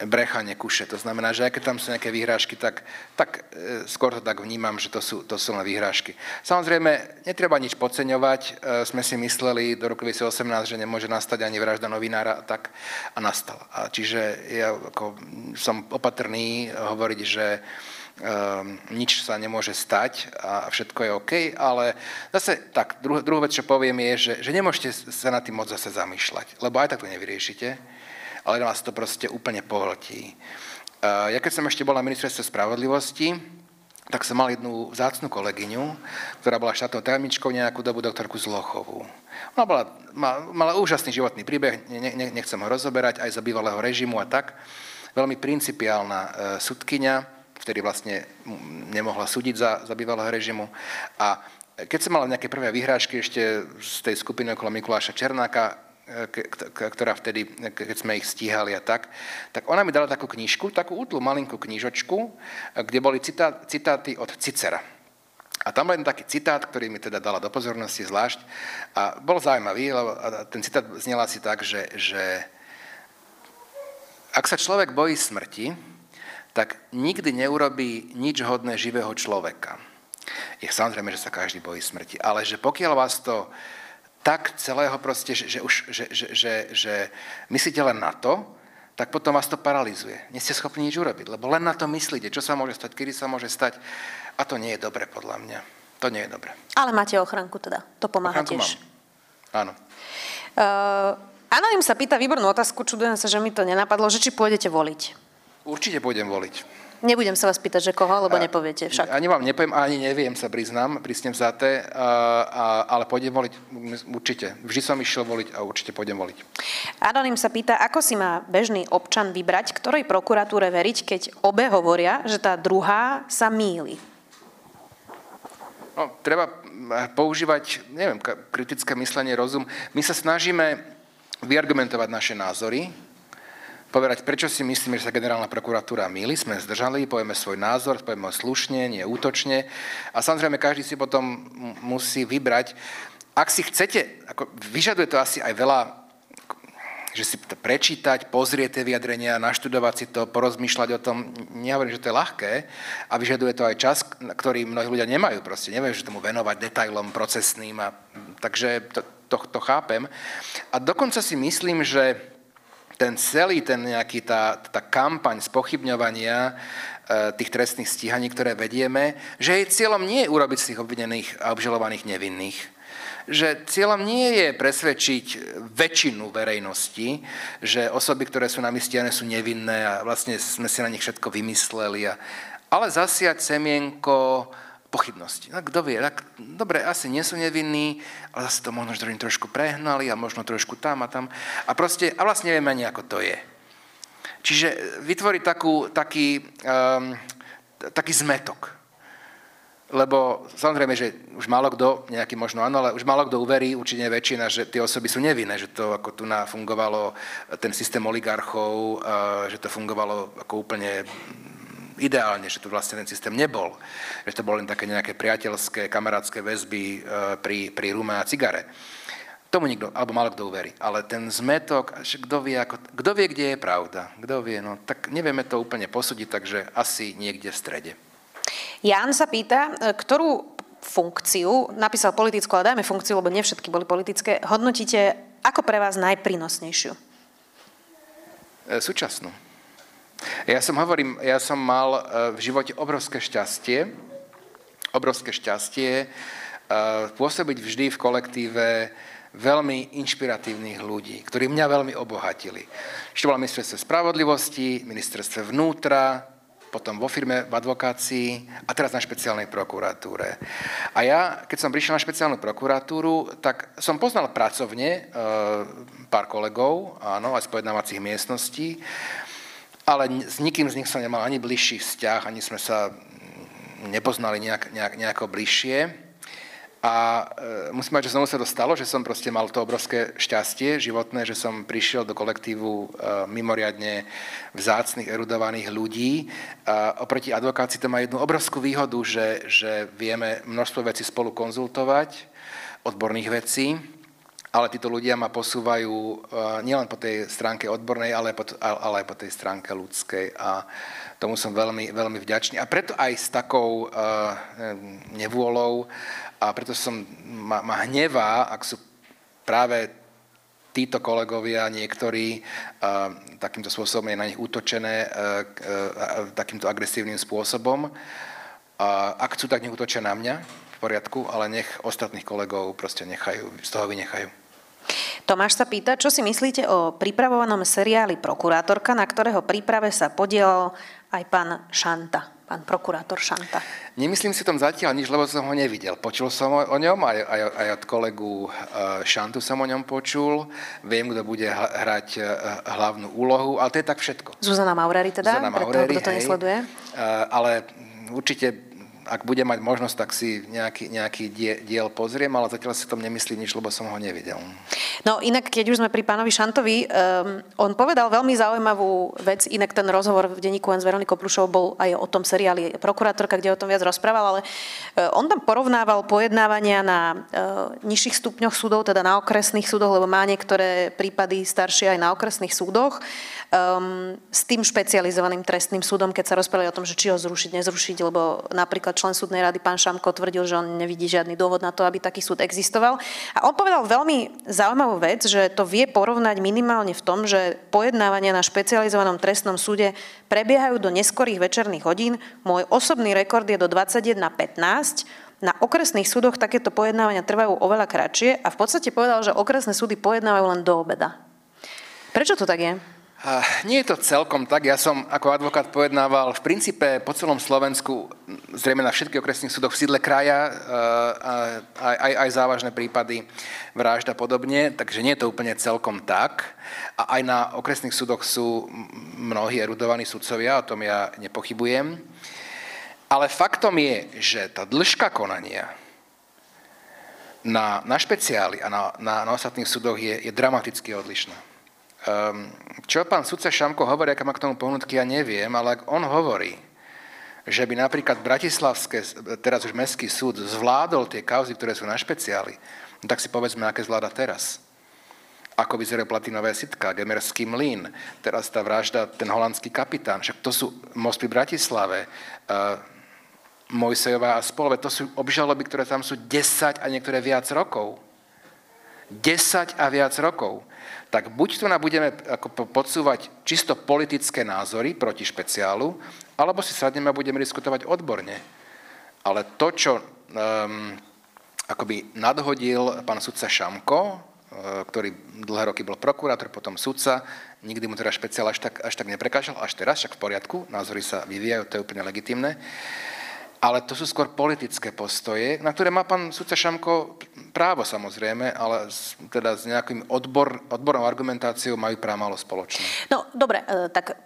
brecha nekuše. To znamená, že aj keď tam sú nejaké výhrážky, tak, tak e, skôr to tak vnímam, že to sú, to sú len výhrážky. Samozrejme, netreba nič podceňovať. E, sme si mysleli do roku 2018, že nemôže nastať ani vražda novinára, tak a nastala. A čiže ja ako, som opatrný hovoriť, že nič sa nemôže stať a všetko je OK, ale zase tak, druhú, druhú vec, čo poviem je, že, že nemôžete sa na tým moc zase zamýšľať, lebo aj tak to nevyriešite, ale vás to proste úplne pohltí. Uh, ja keď som ešte bol na ministerstve spravodlivosti, tak som mal jednu vzácnú kolegyňu, ktorá bola štátnou tajomničkou nejakú dobu, doktorku Zlochovú. Ona bola, mala, úžasný životný príbeh, ne, ne, nechcem ho rozoberať, aj za bývalého režimu a tak. Veľmi principiálna e, sudkynia, vtedy vlastne nemohla súdiť za, za bývalého režimu. A keď som mal nejaké prvé vyhrážky ešte z tej skupiny okolo Mikuláša Černáka, ktorá vtedy, keď sme ich stíhali a tak, tak ona mi dala takú knižku, takú útlu malinkú knižočku, kde boli citá, citáty od Cicera. A tam jeden taký citát, ktorý mi teda dala do pozornosti zvlášť. A bol zaujímavý, lebo ten citát znel asi tak, že, že ak sa človek bojí smrti, tak nikdy neurobí nič hodné živého človeka. Je samozrejme, že sa každý bojí smrti, ale že pokiaľ vás to tak celého proste, že, že, už, že, že, že, že myslíte len na to, tak potom vás to paralizuje. Nie ste schopní nič urobiť, lebo len na to myslíte, čo sa môže stať, kedy sa môže stať. A to nie je dobre, podľa mňa. To nie je dobre. Ale máte ochránku teda. To pomáha ochránku tiež. Mám. Áno. Uh, Anonym sa pýta výbornú otázku, čudujem sa, že mi to nenapadlo, že či pôjdete voliť. Určite pôjdem voliť. Nebudem sa vás pýtať, že koho, lebo nepoviete však. Ani vám nepoviem, ani neviem, sa priznám, prísne vzaté, a, a, ale pôjdem voliť určite. Vždy som išiel voliť a určite pôjdem voliť. Anonym sa pýta, ako si má bežný občan vybrať, ktorej prokuratúre veriť, keď obe hovoria, že tá druhá sa míli. No, treba používať, neviem, kritické myslenie, rozum. My sa snažíme vyargumentovať naše názory, povedať, prečo si myslíme, že sa generálna prokuratúra míli, sme zdržali, povieme svoj názor, povieme slušne, nie útočne a samozrejme každý si potom musí vybrať. Ak si chcete, ako vyžaduje to asi aj veľa že si to prečítať, pozrieť tie vyjadrenia, naštudovať si to, porozmýšľať o tom. Nehovorím, že to je ľahké a vyžaduje to aj čas, ktorý mnohí ľudia nemajú. Proste neviem, že tomu venovať detailom procesným. A, takže to, to, to chápem. A dokonca si myslím, že ten celý, ten nejaký, tá, tá kampaň spochybňovania e, tých trestných stíhaní, ktoré vedieme, že jej cieľom nie je urobiť z tých obvinených a obžalovaných nevinných, že cieľom nie je presvedčiť väčšinu verejnosti, že osoby, ktoré sú nami stiané, sú nevinné a vlastne sme si na nich všetko vymysleli, a, ale zasiať semienko pochybnosti. No, kto vie, tak, dobre, asi nie sú nevinní, ale zase to možno, že trošku prehnali a možno trošku tam a tam. A, proste, a vlastne nevieme ani, ako to je. Čiže vytvoriť takú, taký, um, taký zmetok. Lebo samozrejme, že už málo kto, nejaký možno áno, ale už málo kto uverí, určite väčšina, že tie osoby sú nevinné, že to ako tu fungovalo ten systém oligarchov, uh, že to fungovalo ako úplne ideálne, že tu vlastne ten systém nebol. Že to boli len také nejaké priateľské, kamarátske väzby e, pri, pri rume a cigare. Tomu nikto, alebo malo kto uverí. Ale ten zmetok, kto vie, ako, kto vie, kde je pravda, kto vie, no tak nevieme to úplne posúdiť, takže asi niekde v strede. Jan sa pýta, e, ktorú funkciu, napísal politickú, ale dajme funkciu, lebo nie všetky boli politické, hodnotíte ako pre vás najprínosnejšiu? E, súčasnú. Ja som hovorím, ja som mal e, v živote obrovské šťastie, obrovské šťastie e, pôsobiť vždy v kolektíve veľmi inšpiratívnych ľudí, ktorí mňa veľmi obohatili. Ešte bola ministerstve spravodlivosti, ministerstve vnútra, potom vo firme v advokácii a teraz na špeciálnej prokuratúre. A ja, keď som prišiel na špeciálnu prokuratúru, tak som poznal pracovne e, pár kolegov, áno, aj z pojednávacích miestností, ale s nikým z nich som nemal ani bližší vzťah, ani sme sa nepoznali nejak, nejak, nejako bližšie. A e, musím mať, že znovu sa to stalo, že som proste mal to obrovské šťastie životné, že som prišiel do kolektívu e, mimoriadne vzácných, erudovaných ľudí. A oproti advokácii to má jednu obrovskú výhodu, že, že vieme množstvo vecí spolu konzultovať, odborných vecí ale títo ľudia ma posúvajú uh, nielen po tej stránke odbornej, ale, po, ale aj po tej stránke ľudskej a tomu som veľmi, veľmi vďačný. A preto aj s takou uh, nevôľou a preto som ma, ma hnevá, ak sú práve títo kolegovia, niektorí, uh, takýmto spôsobom je na nich útočené, takýmto agresívnym spôsobom. Ak chcú, tak nech na mňa, v poriadku, ale nech ostatných kolegov proste nechajú, z toho vynechajú. Tomáš sa pýta, čo si myslíte o pripravovanom seriáli Prokurátorka, na ktorého príprave sa podielal aj pán Šanta, pán prokurátor Šanta. Nemyslím si tom zatiaľ nič, lebo som ho nevidel. Počul som o ňom, aj, aj, aj od kolegu e, Šantu som o ňom počul. Viem, kto bude hrať e, hlavnú úlohu, ale to je tak všetko. Zuzana Maureri teda, Zuzana Maureri, preto, kto to nesleduje. E, ale určite ak budem mať možnosť, tak si nejaký, nejaký diel pozriem, ale zatiaľ si tom nemyslím nič, lebo som ho nevidel. No inak, keď už sme pri pánovi Šantovi, um, on povedal veľmi zaujímavú vec, inak ten rozhovor v denníku s Veronikou Plušovou bol aj o tom seriáli Prokurátorka, kde o tom viac rozprával, ale uh, on tam porovnával pojednávania na uh, nižších stupňoch súdov, teda na okresných súdoch, lebo má niektoré prípady staršie aj na okresných súdoch, um, s tým špecializovaným trestným súdom, keď sa rozprávali o tom, že či ho zrušiť, nezrušiť, lebo napríklad člen súdnej rady pán Šamko tvrdil, že on nevidí žiadny dôvod na to, aby taký súd existoval. A on povedal veľmi zaujímavú vec, že to vie porovnať minimálne v tom, že pojednávania na špecializovanom trestnom súde prebiehajú do neskorých večerných hodín. Môj osobný rekord je do 21.15. Na okresných súdoch takéto pojednávania trvajú oveľa kratšie a v podstate povedal, že okresné súdy pojednávajú len do obeda. Prečo to tak je? Nie je to celkom tak. Ja som ako advokát pojednával v princípe po celom Slovensku, zrejme na všetkých okresných súdoch v sídle kraja, aj, aj, aj závažné prípady vražda a podobne, takže nie je to úplne celkom tak. A aj na okresných súdoch sú mnohí erudovaní sudcovia, o tom ja nepochybujem. Ale faktom je, že tá dĺžka konania na, na špeciály a na, na, na ostatných súdoch je, je dramaticky odlišná. Um, čo pán sudca Šamko hovorí, aká má k tomu pohnutky, ja neviem, ale ak on hovorí, že by napríklad Bratislavské, teraz už Mestský súd, zvládol tie kauzy, ktoré sú na špeciáli, no tak si povedzme, aké zvláda teraz. Ako vyzerajú platinové sitka, Gemerský mlín, teraz tá vražda, ten holandský kapitán, však to sú most pri Bratislave, uh, Mojsejová a spolove, to sú obžaloby, ktoré tam sú 10 a niektoré viac rokov. 10 a viac rokov tak buď tu nám budeme ako podsúvať čisto politické názory proti špeciálu, alebo si sadneme a budeme diskutovať odborne. Ale to, čo um, akoby nadhodil pán sudca Šamko, uh, ktorý dlhé roky bol prokurátor, potom sudca, nikdy mu teda špeciál až tak, až tak neprekážal, až teraz, však v poriadku, názory sa vyvíjajú, to je úplne legitimné ale to sú skôr politické postoje, na ktoré má pán sudca Šamko právo samozrejme, ale teda s nejakým odbor, odbornou argumentáciou majú právo spoločné. No dobre, e, tak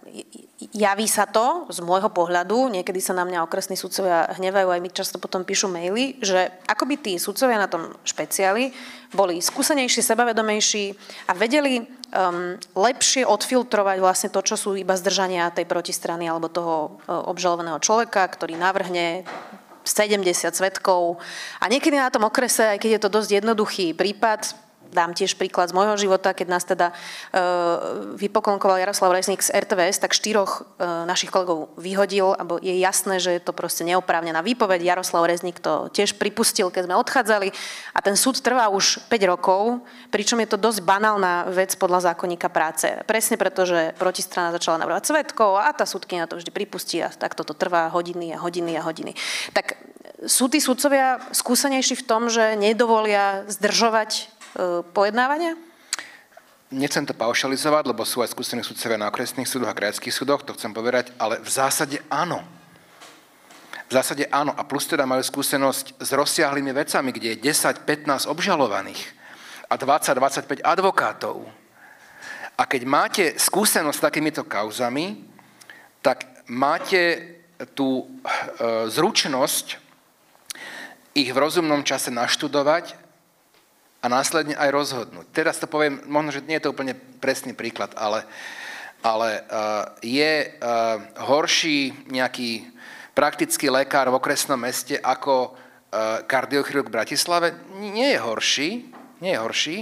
javí sa to z môjho pohľadu, niekedy sa na mňa okresní sudcovia hnevajú, aj mi často potom píšu maily, že akoby tí sudcovia na tom špeciáli boli skúsenejší, sebavedomejší a vedeli um, lepšie odfiltrovať vlastne to, čo sú iba zdržania tej protistrany alebo toho uh, obžalovaného človeka, ktorý navrhne 70 svetkov. A niekedy na tom okrese, aj keď je to dosť jednoduchý prípad, dám tiež príklad z môjho života, keď nás teda uh, vypoklonkoval Jaroslav Rezník z RTVS, tak štyroch uh, našich kolegov vyhodil, alebo je jasné, že je to proste neoprávnená výpoveď. Jaroslav Rezník to tiež pripustil, keď sme odchádzali a ten súd trvá už 5 rokov, pričom je to dosť banálna vec podľa zákonníka práce. Presne preto, že protistrana začala navrhovať svetkov a tá súdkynia to vždy pripustí a tak toto trvá hodiny a hodiny a hodiny. Tak sú tí súdcovia skúsenejší v tom, že nedovolia zdržovať E, pojednávania? Nechcem to paušalizovať, lebo sú aj skúsení sudcovia na okresných súdoch a krajských súdoch, to chcem povedať, ale v zásade áno. V zásade áno. A plus teda majú skúsenosť s rozsiahlými vecami, kde je 10-15 obžalovaných a 20-25 advokátov. A keď máte skúsenosť s takýmito kauzami, tak máte tú e, zručnosť ich v rozumnom čase naštudovať a následne aj rozhodnúť. Teraz to poviem, možno, že nie je to úplne presný príklad, ale, ale uh, je uh, horší nejaký praktický lekár v okresnom meste ako uh, kardiochirurg v Bratislave? Nie je horší, nie je horší,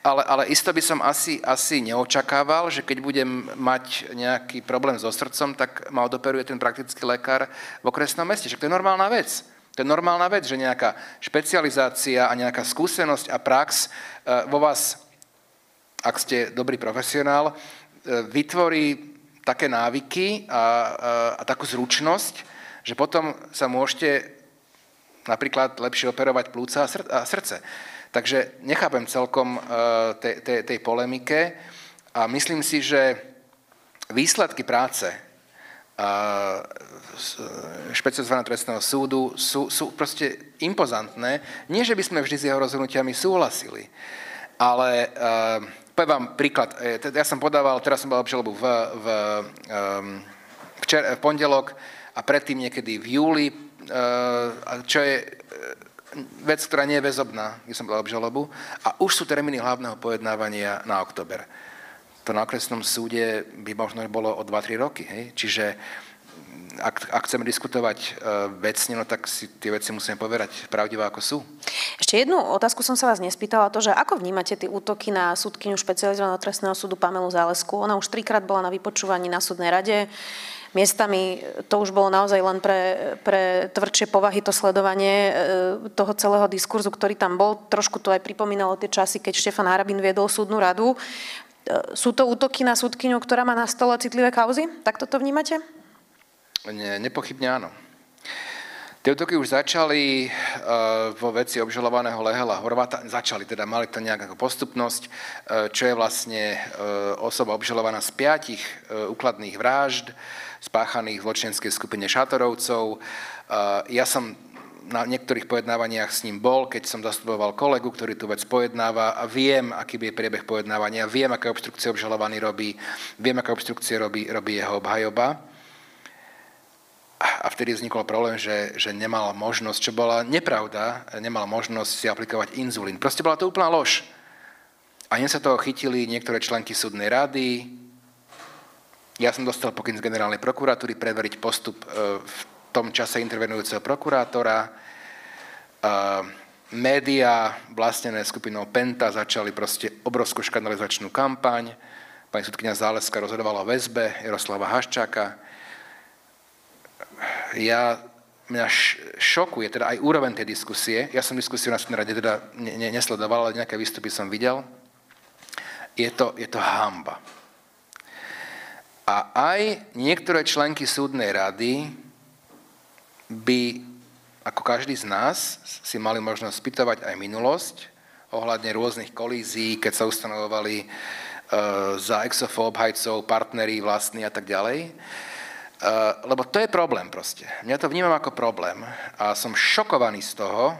ale, ale isto by som asi, asi neočakával, že keď budem mať nejaký problém so srdcom, tak ma odoperuje ten praktický lekár v okresnom meste. Že to je normálna vec. To je normálna vec, že nejaká špecializácia a nejaká skúsenosť a prax e, vo vás, ak ste dobrý profesionál, e, vytvorí také návyky a, a, a takú zručnosť, že potom sa môžete napríklad lepšie operovať plúca a srdce. Takže nechápem celkom e, tej, tej, tej polemike a myslím si, že výsledky práce špecializovaného trestného súdu sú, sú proste impozantné. Nie, že by sme vždy s jeho rozhodnutiami súhlasili, ale uh, poviem vám príklad. E, ja som podával, teraz som bol obžalobu v, v, um, včer, v pondelok a predtým niekedy v júli čo je vec, ktorá nie je väzobná, kde som bol obžalobu, a už sú termíny hlavného pojednávania na oktober. To na okresnom súde by možno bolo o 2-3 roky. Hej? Čiže ak, ak chceme diskutovať uh, vecne, no tak si tie veci musíme povedať pravdivo, ako sú. Ešte jednu otázku som sa vás nespýtala, to, že ako vnímate tie útoky na súdkyňu špecializovaného trestného súdu Pamelu Zálesku? Ona už trikrát bola na vypočúvaní na súdnej rade. Miestami to už bolo naozaj len pre, pre tvrdšie povahy to sledovanie e, toho celého diskurzu, ktorý tam bol. Trošku to aj pripomínalo tie časy, keď Štefan Harabin viedol súdnu radu. E, sú to útoky na súdkyňu, ktorá má na stole citlivé kauzy? Tak toto vnímate? Ne, nepochybne áno. Tie útoky už začali uh, vo veci obžalovaného Lehela Horváta. Začali, teda mali to nejakú postupnosť, uh, čo je vlastne uh, osoba obžalovaná z piatich uh, ukladných vražd, spáchaných v zločinskej skupine Šatorovcov. Uh, ja som na niektorých pojednávaniach s ním bol, keď som zastupoval kolegu, ktorý tú vec pojednáva a viem, aký je priebeh pojednávania, viem, aké obstrukcie obžalovaný robí, viem, aké obstrukcie robí, robí jeho obhajoba a vtedy vznikol problém, že, že nemal možnosť, čo bola nepravda, nemal možnosť si aplikovať inzulín. Proste bola to úplná lož. A dnes sa toho chytili niektoré členky súdnej rady. Ja som dostal pokyn z generálnej prokuratúry preveriť postup e, v tom čase intervenujúceho prokurátora. Média, vlastnené skupinou Penta, začali proste obrovskú škandalizačnú kampaň. Pani súdkynia Záleska rozhodovala o väzbe Jaroslava Haščáka ja, mňa šokuje teda aj úroveň tej diskusie. Ja som diskusiu na rade teda ne, ne, nesledoval, ale nejaké výstupy som videl. Je to, je to hamba. A aj niektoré členky súdnej rady by, ako každý z nás, si mali možnosť spýtovať aj minulosť ohľadne rôznych kolízií, keď sa ustanovovali e, za exofób, hajcov, partneri vlastní a tak ďalej. Eh, lebo to je problém proste. Mňa to vnímam ako problém a som šokovaný z toho,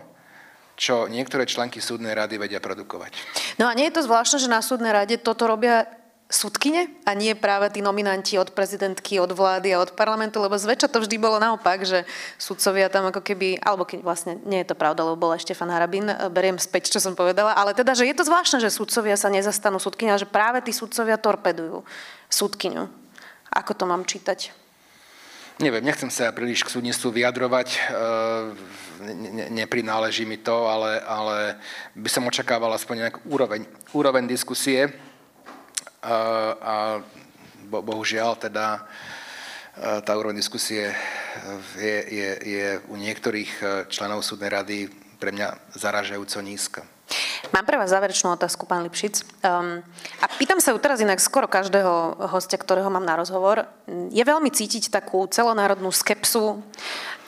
čo niektoré členky súdnej rady vedia produkovať. No a nie je to zvláštne, že na súdnej rade toto robia súdkyne a nie práve tí nominanti od prezidentky, od vlády a od parlamentu, lebo zväčša to vždy bolo naopak, že sudcovia tam ako keby, alebo keď vlastne nie je to pravda, lebo bola Štefan Harabin, eh, beriem späť, čo som povedala, ale teda, že je to zvláštne, že sudcovia sa nezastanú súdkyne, ale že práve tí sudcovia torpedujú súdkyňu. Ako to mám čítať? Neviem, nechcem sa príliš k súdnictvu vyjadrovať, e, ne, ne, neprináleží mi to, ale, ale by som očakával aspoň nejakú úroveň, úroveň diskusie a, e, bo, bohužiaľ teda e, tá úroveň diskusie je, je, je u niektorých členov súdnej rady pre mňa zaražajúco nízka. Mám pre vás záverečnú otázku, pán Lipšic. Um, a pýtam sa ju teraz inak skoro každého hostia, ktorého mám na rozhovor. Je veľmi cítiť takú celonárodnú skepsu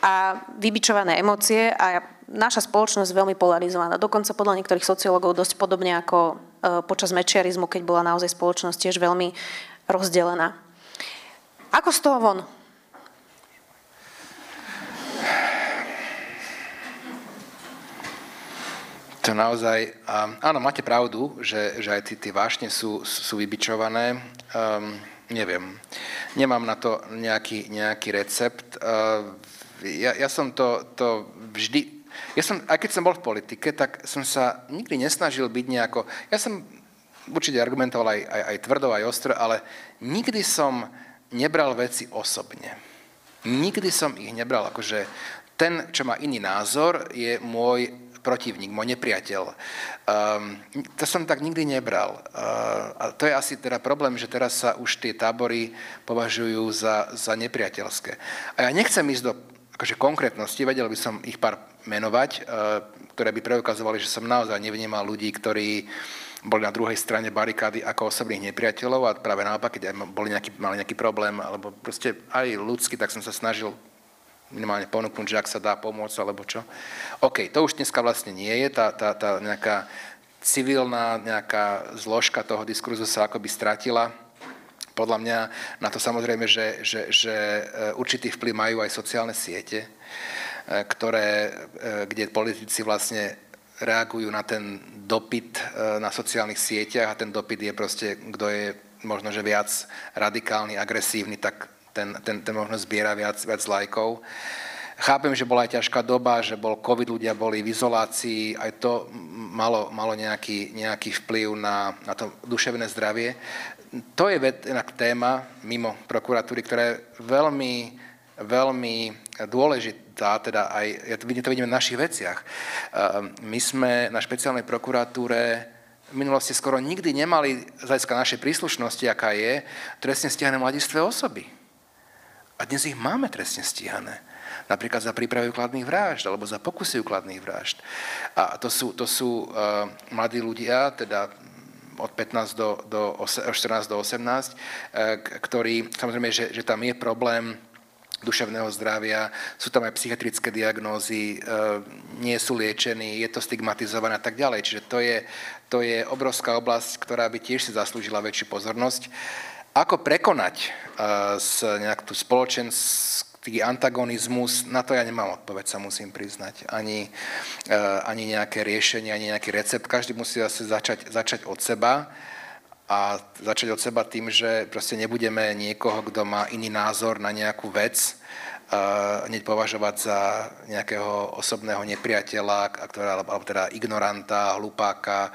a vybičované emócie a naša spoločnosť je veľmi polarizovaná. Dokonca podľa niektorých sociológov dosť podobne ako počas mečiarizmu, keď bola naozaj spoločnosť tiež veľmi rozdelená. Ako z toho von? To naozaj, áno, máte pravdu, že, že aj tie vášne sú, sú vybičované. Um, neviem, nemám na to nejaký, nejaký recept. Uh, ja, ja som to, to vždy, ja som, aj keď som bol v politike, tak som sa nikdy nesnažil byť nejako, ja som určite argumentoval aj, aj, aj tvrdo, aj ostro, ale nikdy som nebral veci osobne. Nikdy som ich nebral, akože ten, čo má iný názor, je môj protivník, môj nepriateľ. Um, to som tak nikdy nebral. Uh, a to je asi teda problém, že teraz sa už tie tábory považujú za, za nepriateľské. A ja nechcem ísť do akože konkrétnosti, vedel by som ich pár menovať, uh, ktoré by preukazovali, že som naozaj nevnímal ľudí, ktorí boli na druhej strane barikády ako osobných nepriateľov a práve naopak, keď boli nejaký, mali nejaký problém, alebo proste aj ľudský, tak som sa snažil minimálne ponúknuť, že ak sa dá pomôcť, alebo čo. OK, to už dneska vlastne nie je, tá, tá, tá nejaká civilná nejaká zložka toho diskurzu sa akoby stratila. Podľa mňa na to samozrejme, že, že, že e, určitý vplyv majú aj sociálne siete, ktoré, e, kde politici vlastne reagujú na ten dopyt na sociálnych sieťach a ten dopyt je proste, kto je možno, že viac radikálny, agresívny, tak ten, ten, ten možno zbiera viac, viac lajkov. Chápem, že bola aj ťažká doba, že bol COVID, ľudia boli v izolácii, aj to malo, malo nejaký, nejaký vplyv na, na to duševné zdravie. To je inak téma mimo prokuratúry, ktorá je veľmi, veľmi dôležitá, teda aj, ja to, to vidíme v našich veciach. My sme na špeciálnej prokuratúre v minulosti skoro nikdy nemali z hľadiska našej príslušnosti, aká je, trestne stíhané mladistvé osoby. A dnes ich máme trestne stíhané napríklad za prípravy ukladných vražd alebo za pokusy ukladných vražd. A to sú, to sú uh, mladí ľudia, teda od 15 do, do 14 do 18, uh, ktorí, samozrejme, že, že tam je problém duševného zdravia, sú tam aj psychiatrické diagnózy, uh, nie sú liečení, je to stigmatizované a tak ďalej. Čiže to je, to je obrovská oblasť, ktorá by tiež si zaslúžila väčšiu pozornosť. Ako prekonať uh, s nejak tú spoločenskú taký antagonizmus, na to ja nemám odpoveď, sa musím priznať. Ani, uh, ani nejaké riešenie, ani nejaký recept. Každý musí zase začať, začať od seba a začať od seba tým, že proste nebudeme niekoho, kto má iný názor na nejakú vec, uh, hneď považovať za nejakého osobného nepriateľa, ktorá, alebo teda ignoranta, hlupáka.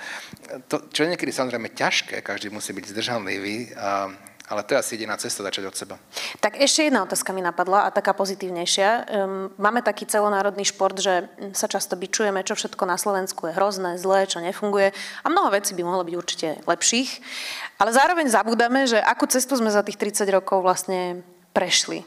To, čo je niekedy samozrejme ťažké, každý musí byť zdržanlivý. Uh, ale to je asi jediná cesta začať od seba. Tak ešte jedna otázka mi napadla a taká pozitívnejšia. Máme taký celonárodný šport, že sa často bičujeme, čo všetko na Slovensku je hrozné, zlé, čo nefunguje a mnoho vecí by mohlo byť určite lepších. Ale zároveň zabúdame, že akú cestu sme za tých 30 rokov vlastne prešli.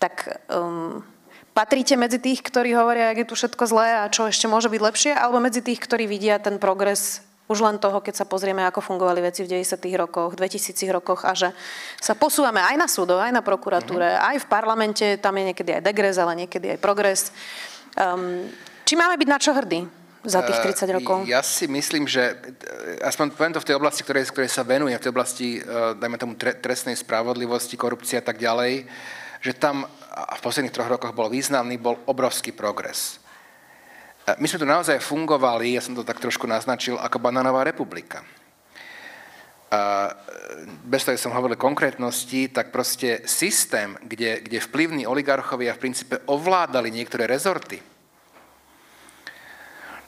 Tak um, patríte medzi tých, ktorí hovoria, ak je tu všetko zlé a čo ešte môže byť lepšie, alebo medzi tých, ktorí vidia ten progres už len toho, keď sa pozrieme, ako fungovali veci v 90. rokoch, 2000 rokoch a že sa posúvame aj na súdov, aj na prokuratúre, mm-hmm. aj v parlamente, tam je niekedy aj degres, ale niekedy aj progres. Um, či máme byť na čo hrdí? za tých 30 eh, rokov? Ja si myslím, že eh, aspoň poviem to v tej oblasti, ktorej, ktorej sa venujem, v tej oblasti, eh, dajme tomu, trestnej spravodlivosti, korupcie a tak ďalej, že tam v posledných troch rokoch bol významný, bol obrovský progres. My sme tu naozaj fungovali, ja som to tak trošku naznačil, ako banánová republika. A bez toho, som hovoril konkrétnosti, tak proste systém, kde, kde vplyvní oligarchovia v princípe ovládali niektoré rezorty,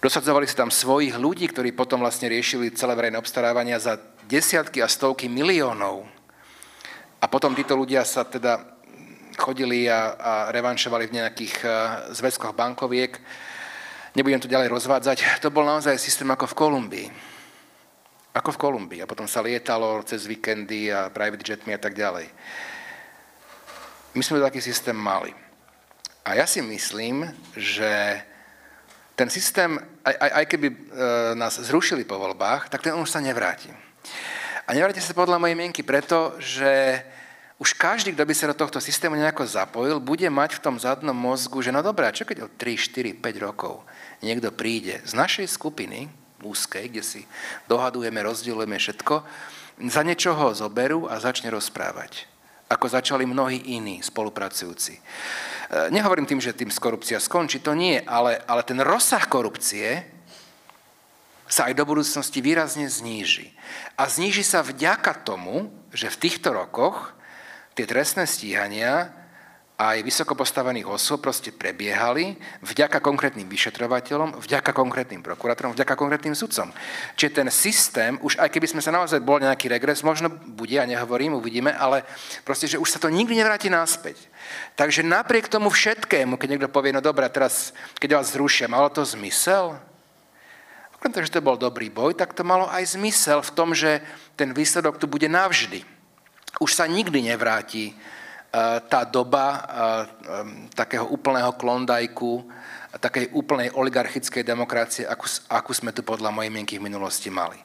dosadzovali si tam svojich ľudí, ktorí potom vlastne riešili celé verejné obstarávania za desiatky a stovky miliónov. A potom títo ľudia sa teda chodili a, a revanšovali v nejakých zväzkoch bankoviek, Nebudem to ďalej rozvádzať. To bol naozaj systém ako v Kolumbii. Ako v Kolumbii. A potom sa lietalo cez víkendy a private jetmi a tak ďalej. My sme taký systém mali. A ja si myslím, že ten systém, aj, aj, aj keby e, nás zrušili po voľbách, tak ten už sa nevráti. A nevráti sa podľa mojej mienky preto, že už každý, kto by sa do tohto systému nejako zapojil, bude mať v tom zadnom mozgu, že no dobré, čo keď o 3, 4, 5 rokov niekto príde z našej skupiny, úzkej, kde si dohadujeme, rozdielujeme všetko, za niečo ho zoberú a začne rozprávať. Ako začali mnohí iní spolupracujúci. E, nehovorím tým, že tým korupcia skončí, to nie, ale, ale ten rozsah korupcie sa aj do budúcnosti výrazne zníži. A zníži sa vďaka tomu, že v týchto rokoch tie trestné stíhania aj vysoko postavených osôb proste prebiehali vďaka konkrétnym vyšetrovateľom, vďaka konkrétnym prokurátorom, vďaka konkrétnym sudcom. Čiže ten systém, už aj keby sme sa naozaj bol nejaký regres, možno bude, ja nehovorím, uvidíme, ale proste, že už sa to nikdy nevráti náspäť. Takže napriek tomu všetkému, keď niekto povie, no dobré, teraz, keď vás zrušia, malo to zmysel? Okrem toho, že to bol dobrý boj, tak to malo aj zmysel v tom, že ten výsledok tu bude navždy už sa nikdy nevráti tá doba e, takého úplného klondajku, takej úplnej oligarchickej demokracie, akú, akú sme tu podľa mojej mienky v minulosti mali.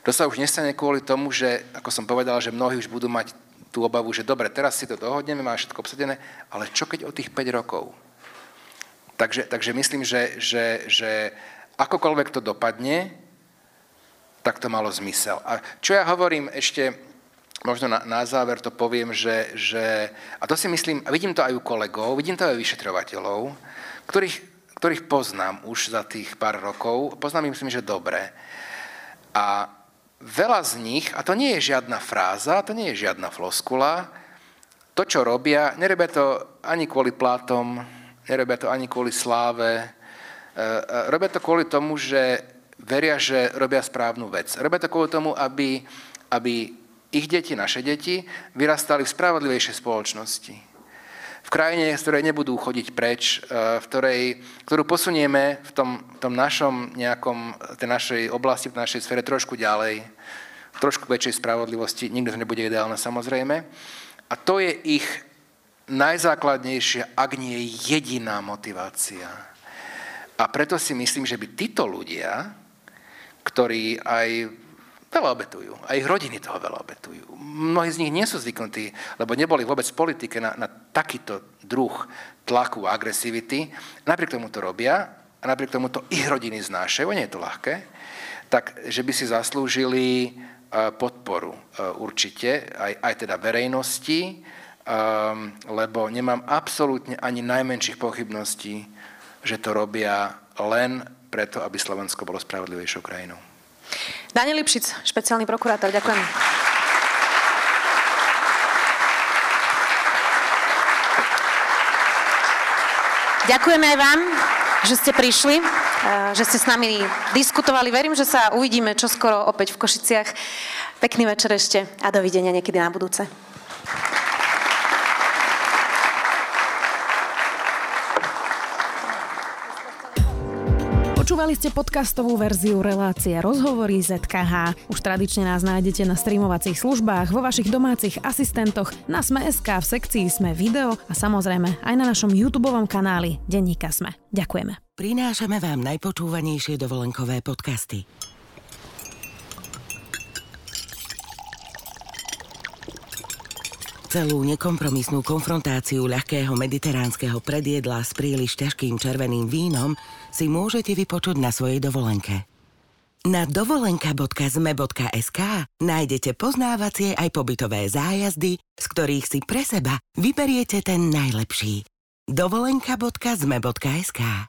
To sa už nestane kvôli tomu, že, ako som povedal, že mnohí už budú mať tú obavu, že dobre, teraz si to dohodneme, máme všetko obsadené, ale čo keď o tých 5 rokov? Takže, takže myslím, že, že, že akokoľvek to dopadne, tak to malo zmysel. A čo ja hovorím ešte, možno na, na záver to poviem, že, že, a to si myslím, a vidím to aj u kolegov, vidím to aj u vyšetrovateľov, ktorých, ktorých poznám už za tých pár rokov, poznám ich myslím, že dobre. A veľa z nich, a to nie je žiadna fráza, to nie je žiadna floskula, to, čo robia, nerobia to ani kvôli plátom, nerobia to ani kvôli sláve, robia to kvôli tomu, že veria, že robia správnu vec. Robia to kvôli tomu, aby, aby ich deti, naše deti, vyrastali v spravodlivejšej spoločnosti. V krajine, z ktorej nebudú chodiť preč, v ktorej, ktorú posunieme v tom, v tom našom nejakom, tej našej oblasti, v našej sfere trošku ďalej, trošku väčšej spravodlivosti. To nebude ideálne samozrejme. A to je ich najzákladnejšia, ak nie jediná motivácia. A preto si myslím, že by títo ľudia, ktorí aj veľa obetujú, aj ich rodiny toho veľa obetujú. Mnohí z nich nie sú zvyknutí, lebo neboli vôbec v politike na, na takýto druh tlaku a agresivity. Napriek tomu to robia a napriek tomu to ich rodiny znášajú, nie je to ľahké, tak že by si zaslúžili e, podporu e, určite, aj, aj teda verejnosti, um, lebo nemám absolútne ani najmenších pochybností, že to robia len preto, aby Slovensko bolo spravodlivejšou krajinou. Daniel Lipšic, špeciálny prokurátor, ďakujem. Ďakujeme aj vám, že ste prišli, eh, že ste s nami diskutovali. Verím, že sa uvidíme čoskoro opäť v Košiciach. Pekný večer ešte a dovidenia niekedy na budúce. Počúvali ste podcastovú verziu relácie Rozhovory ZKH. Už tradične nás nájdete na streamovacích službách, vo vašich domácich asistentoch, na Sme.sk, v sekcii Sme video a samozrejme aj na našom YouTube kanáli Denníka Sme. Ďakujeme. Prinášame vám najpočúvanejšie dovolenkové podcasty. Celú nekompromisnú konfrontáciu ľahkého mediteránskeho predjedla s príliš ťažkým červeným vínom si môžete vypočuť na svojej dovolenke. Na dovolenka.zme.sk nájdete poznávacie aj pobytové zájazdy, z ktorých si pre seba vyberiete ten najlepší. dovolenka.zme.sk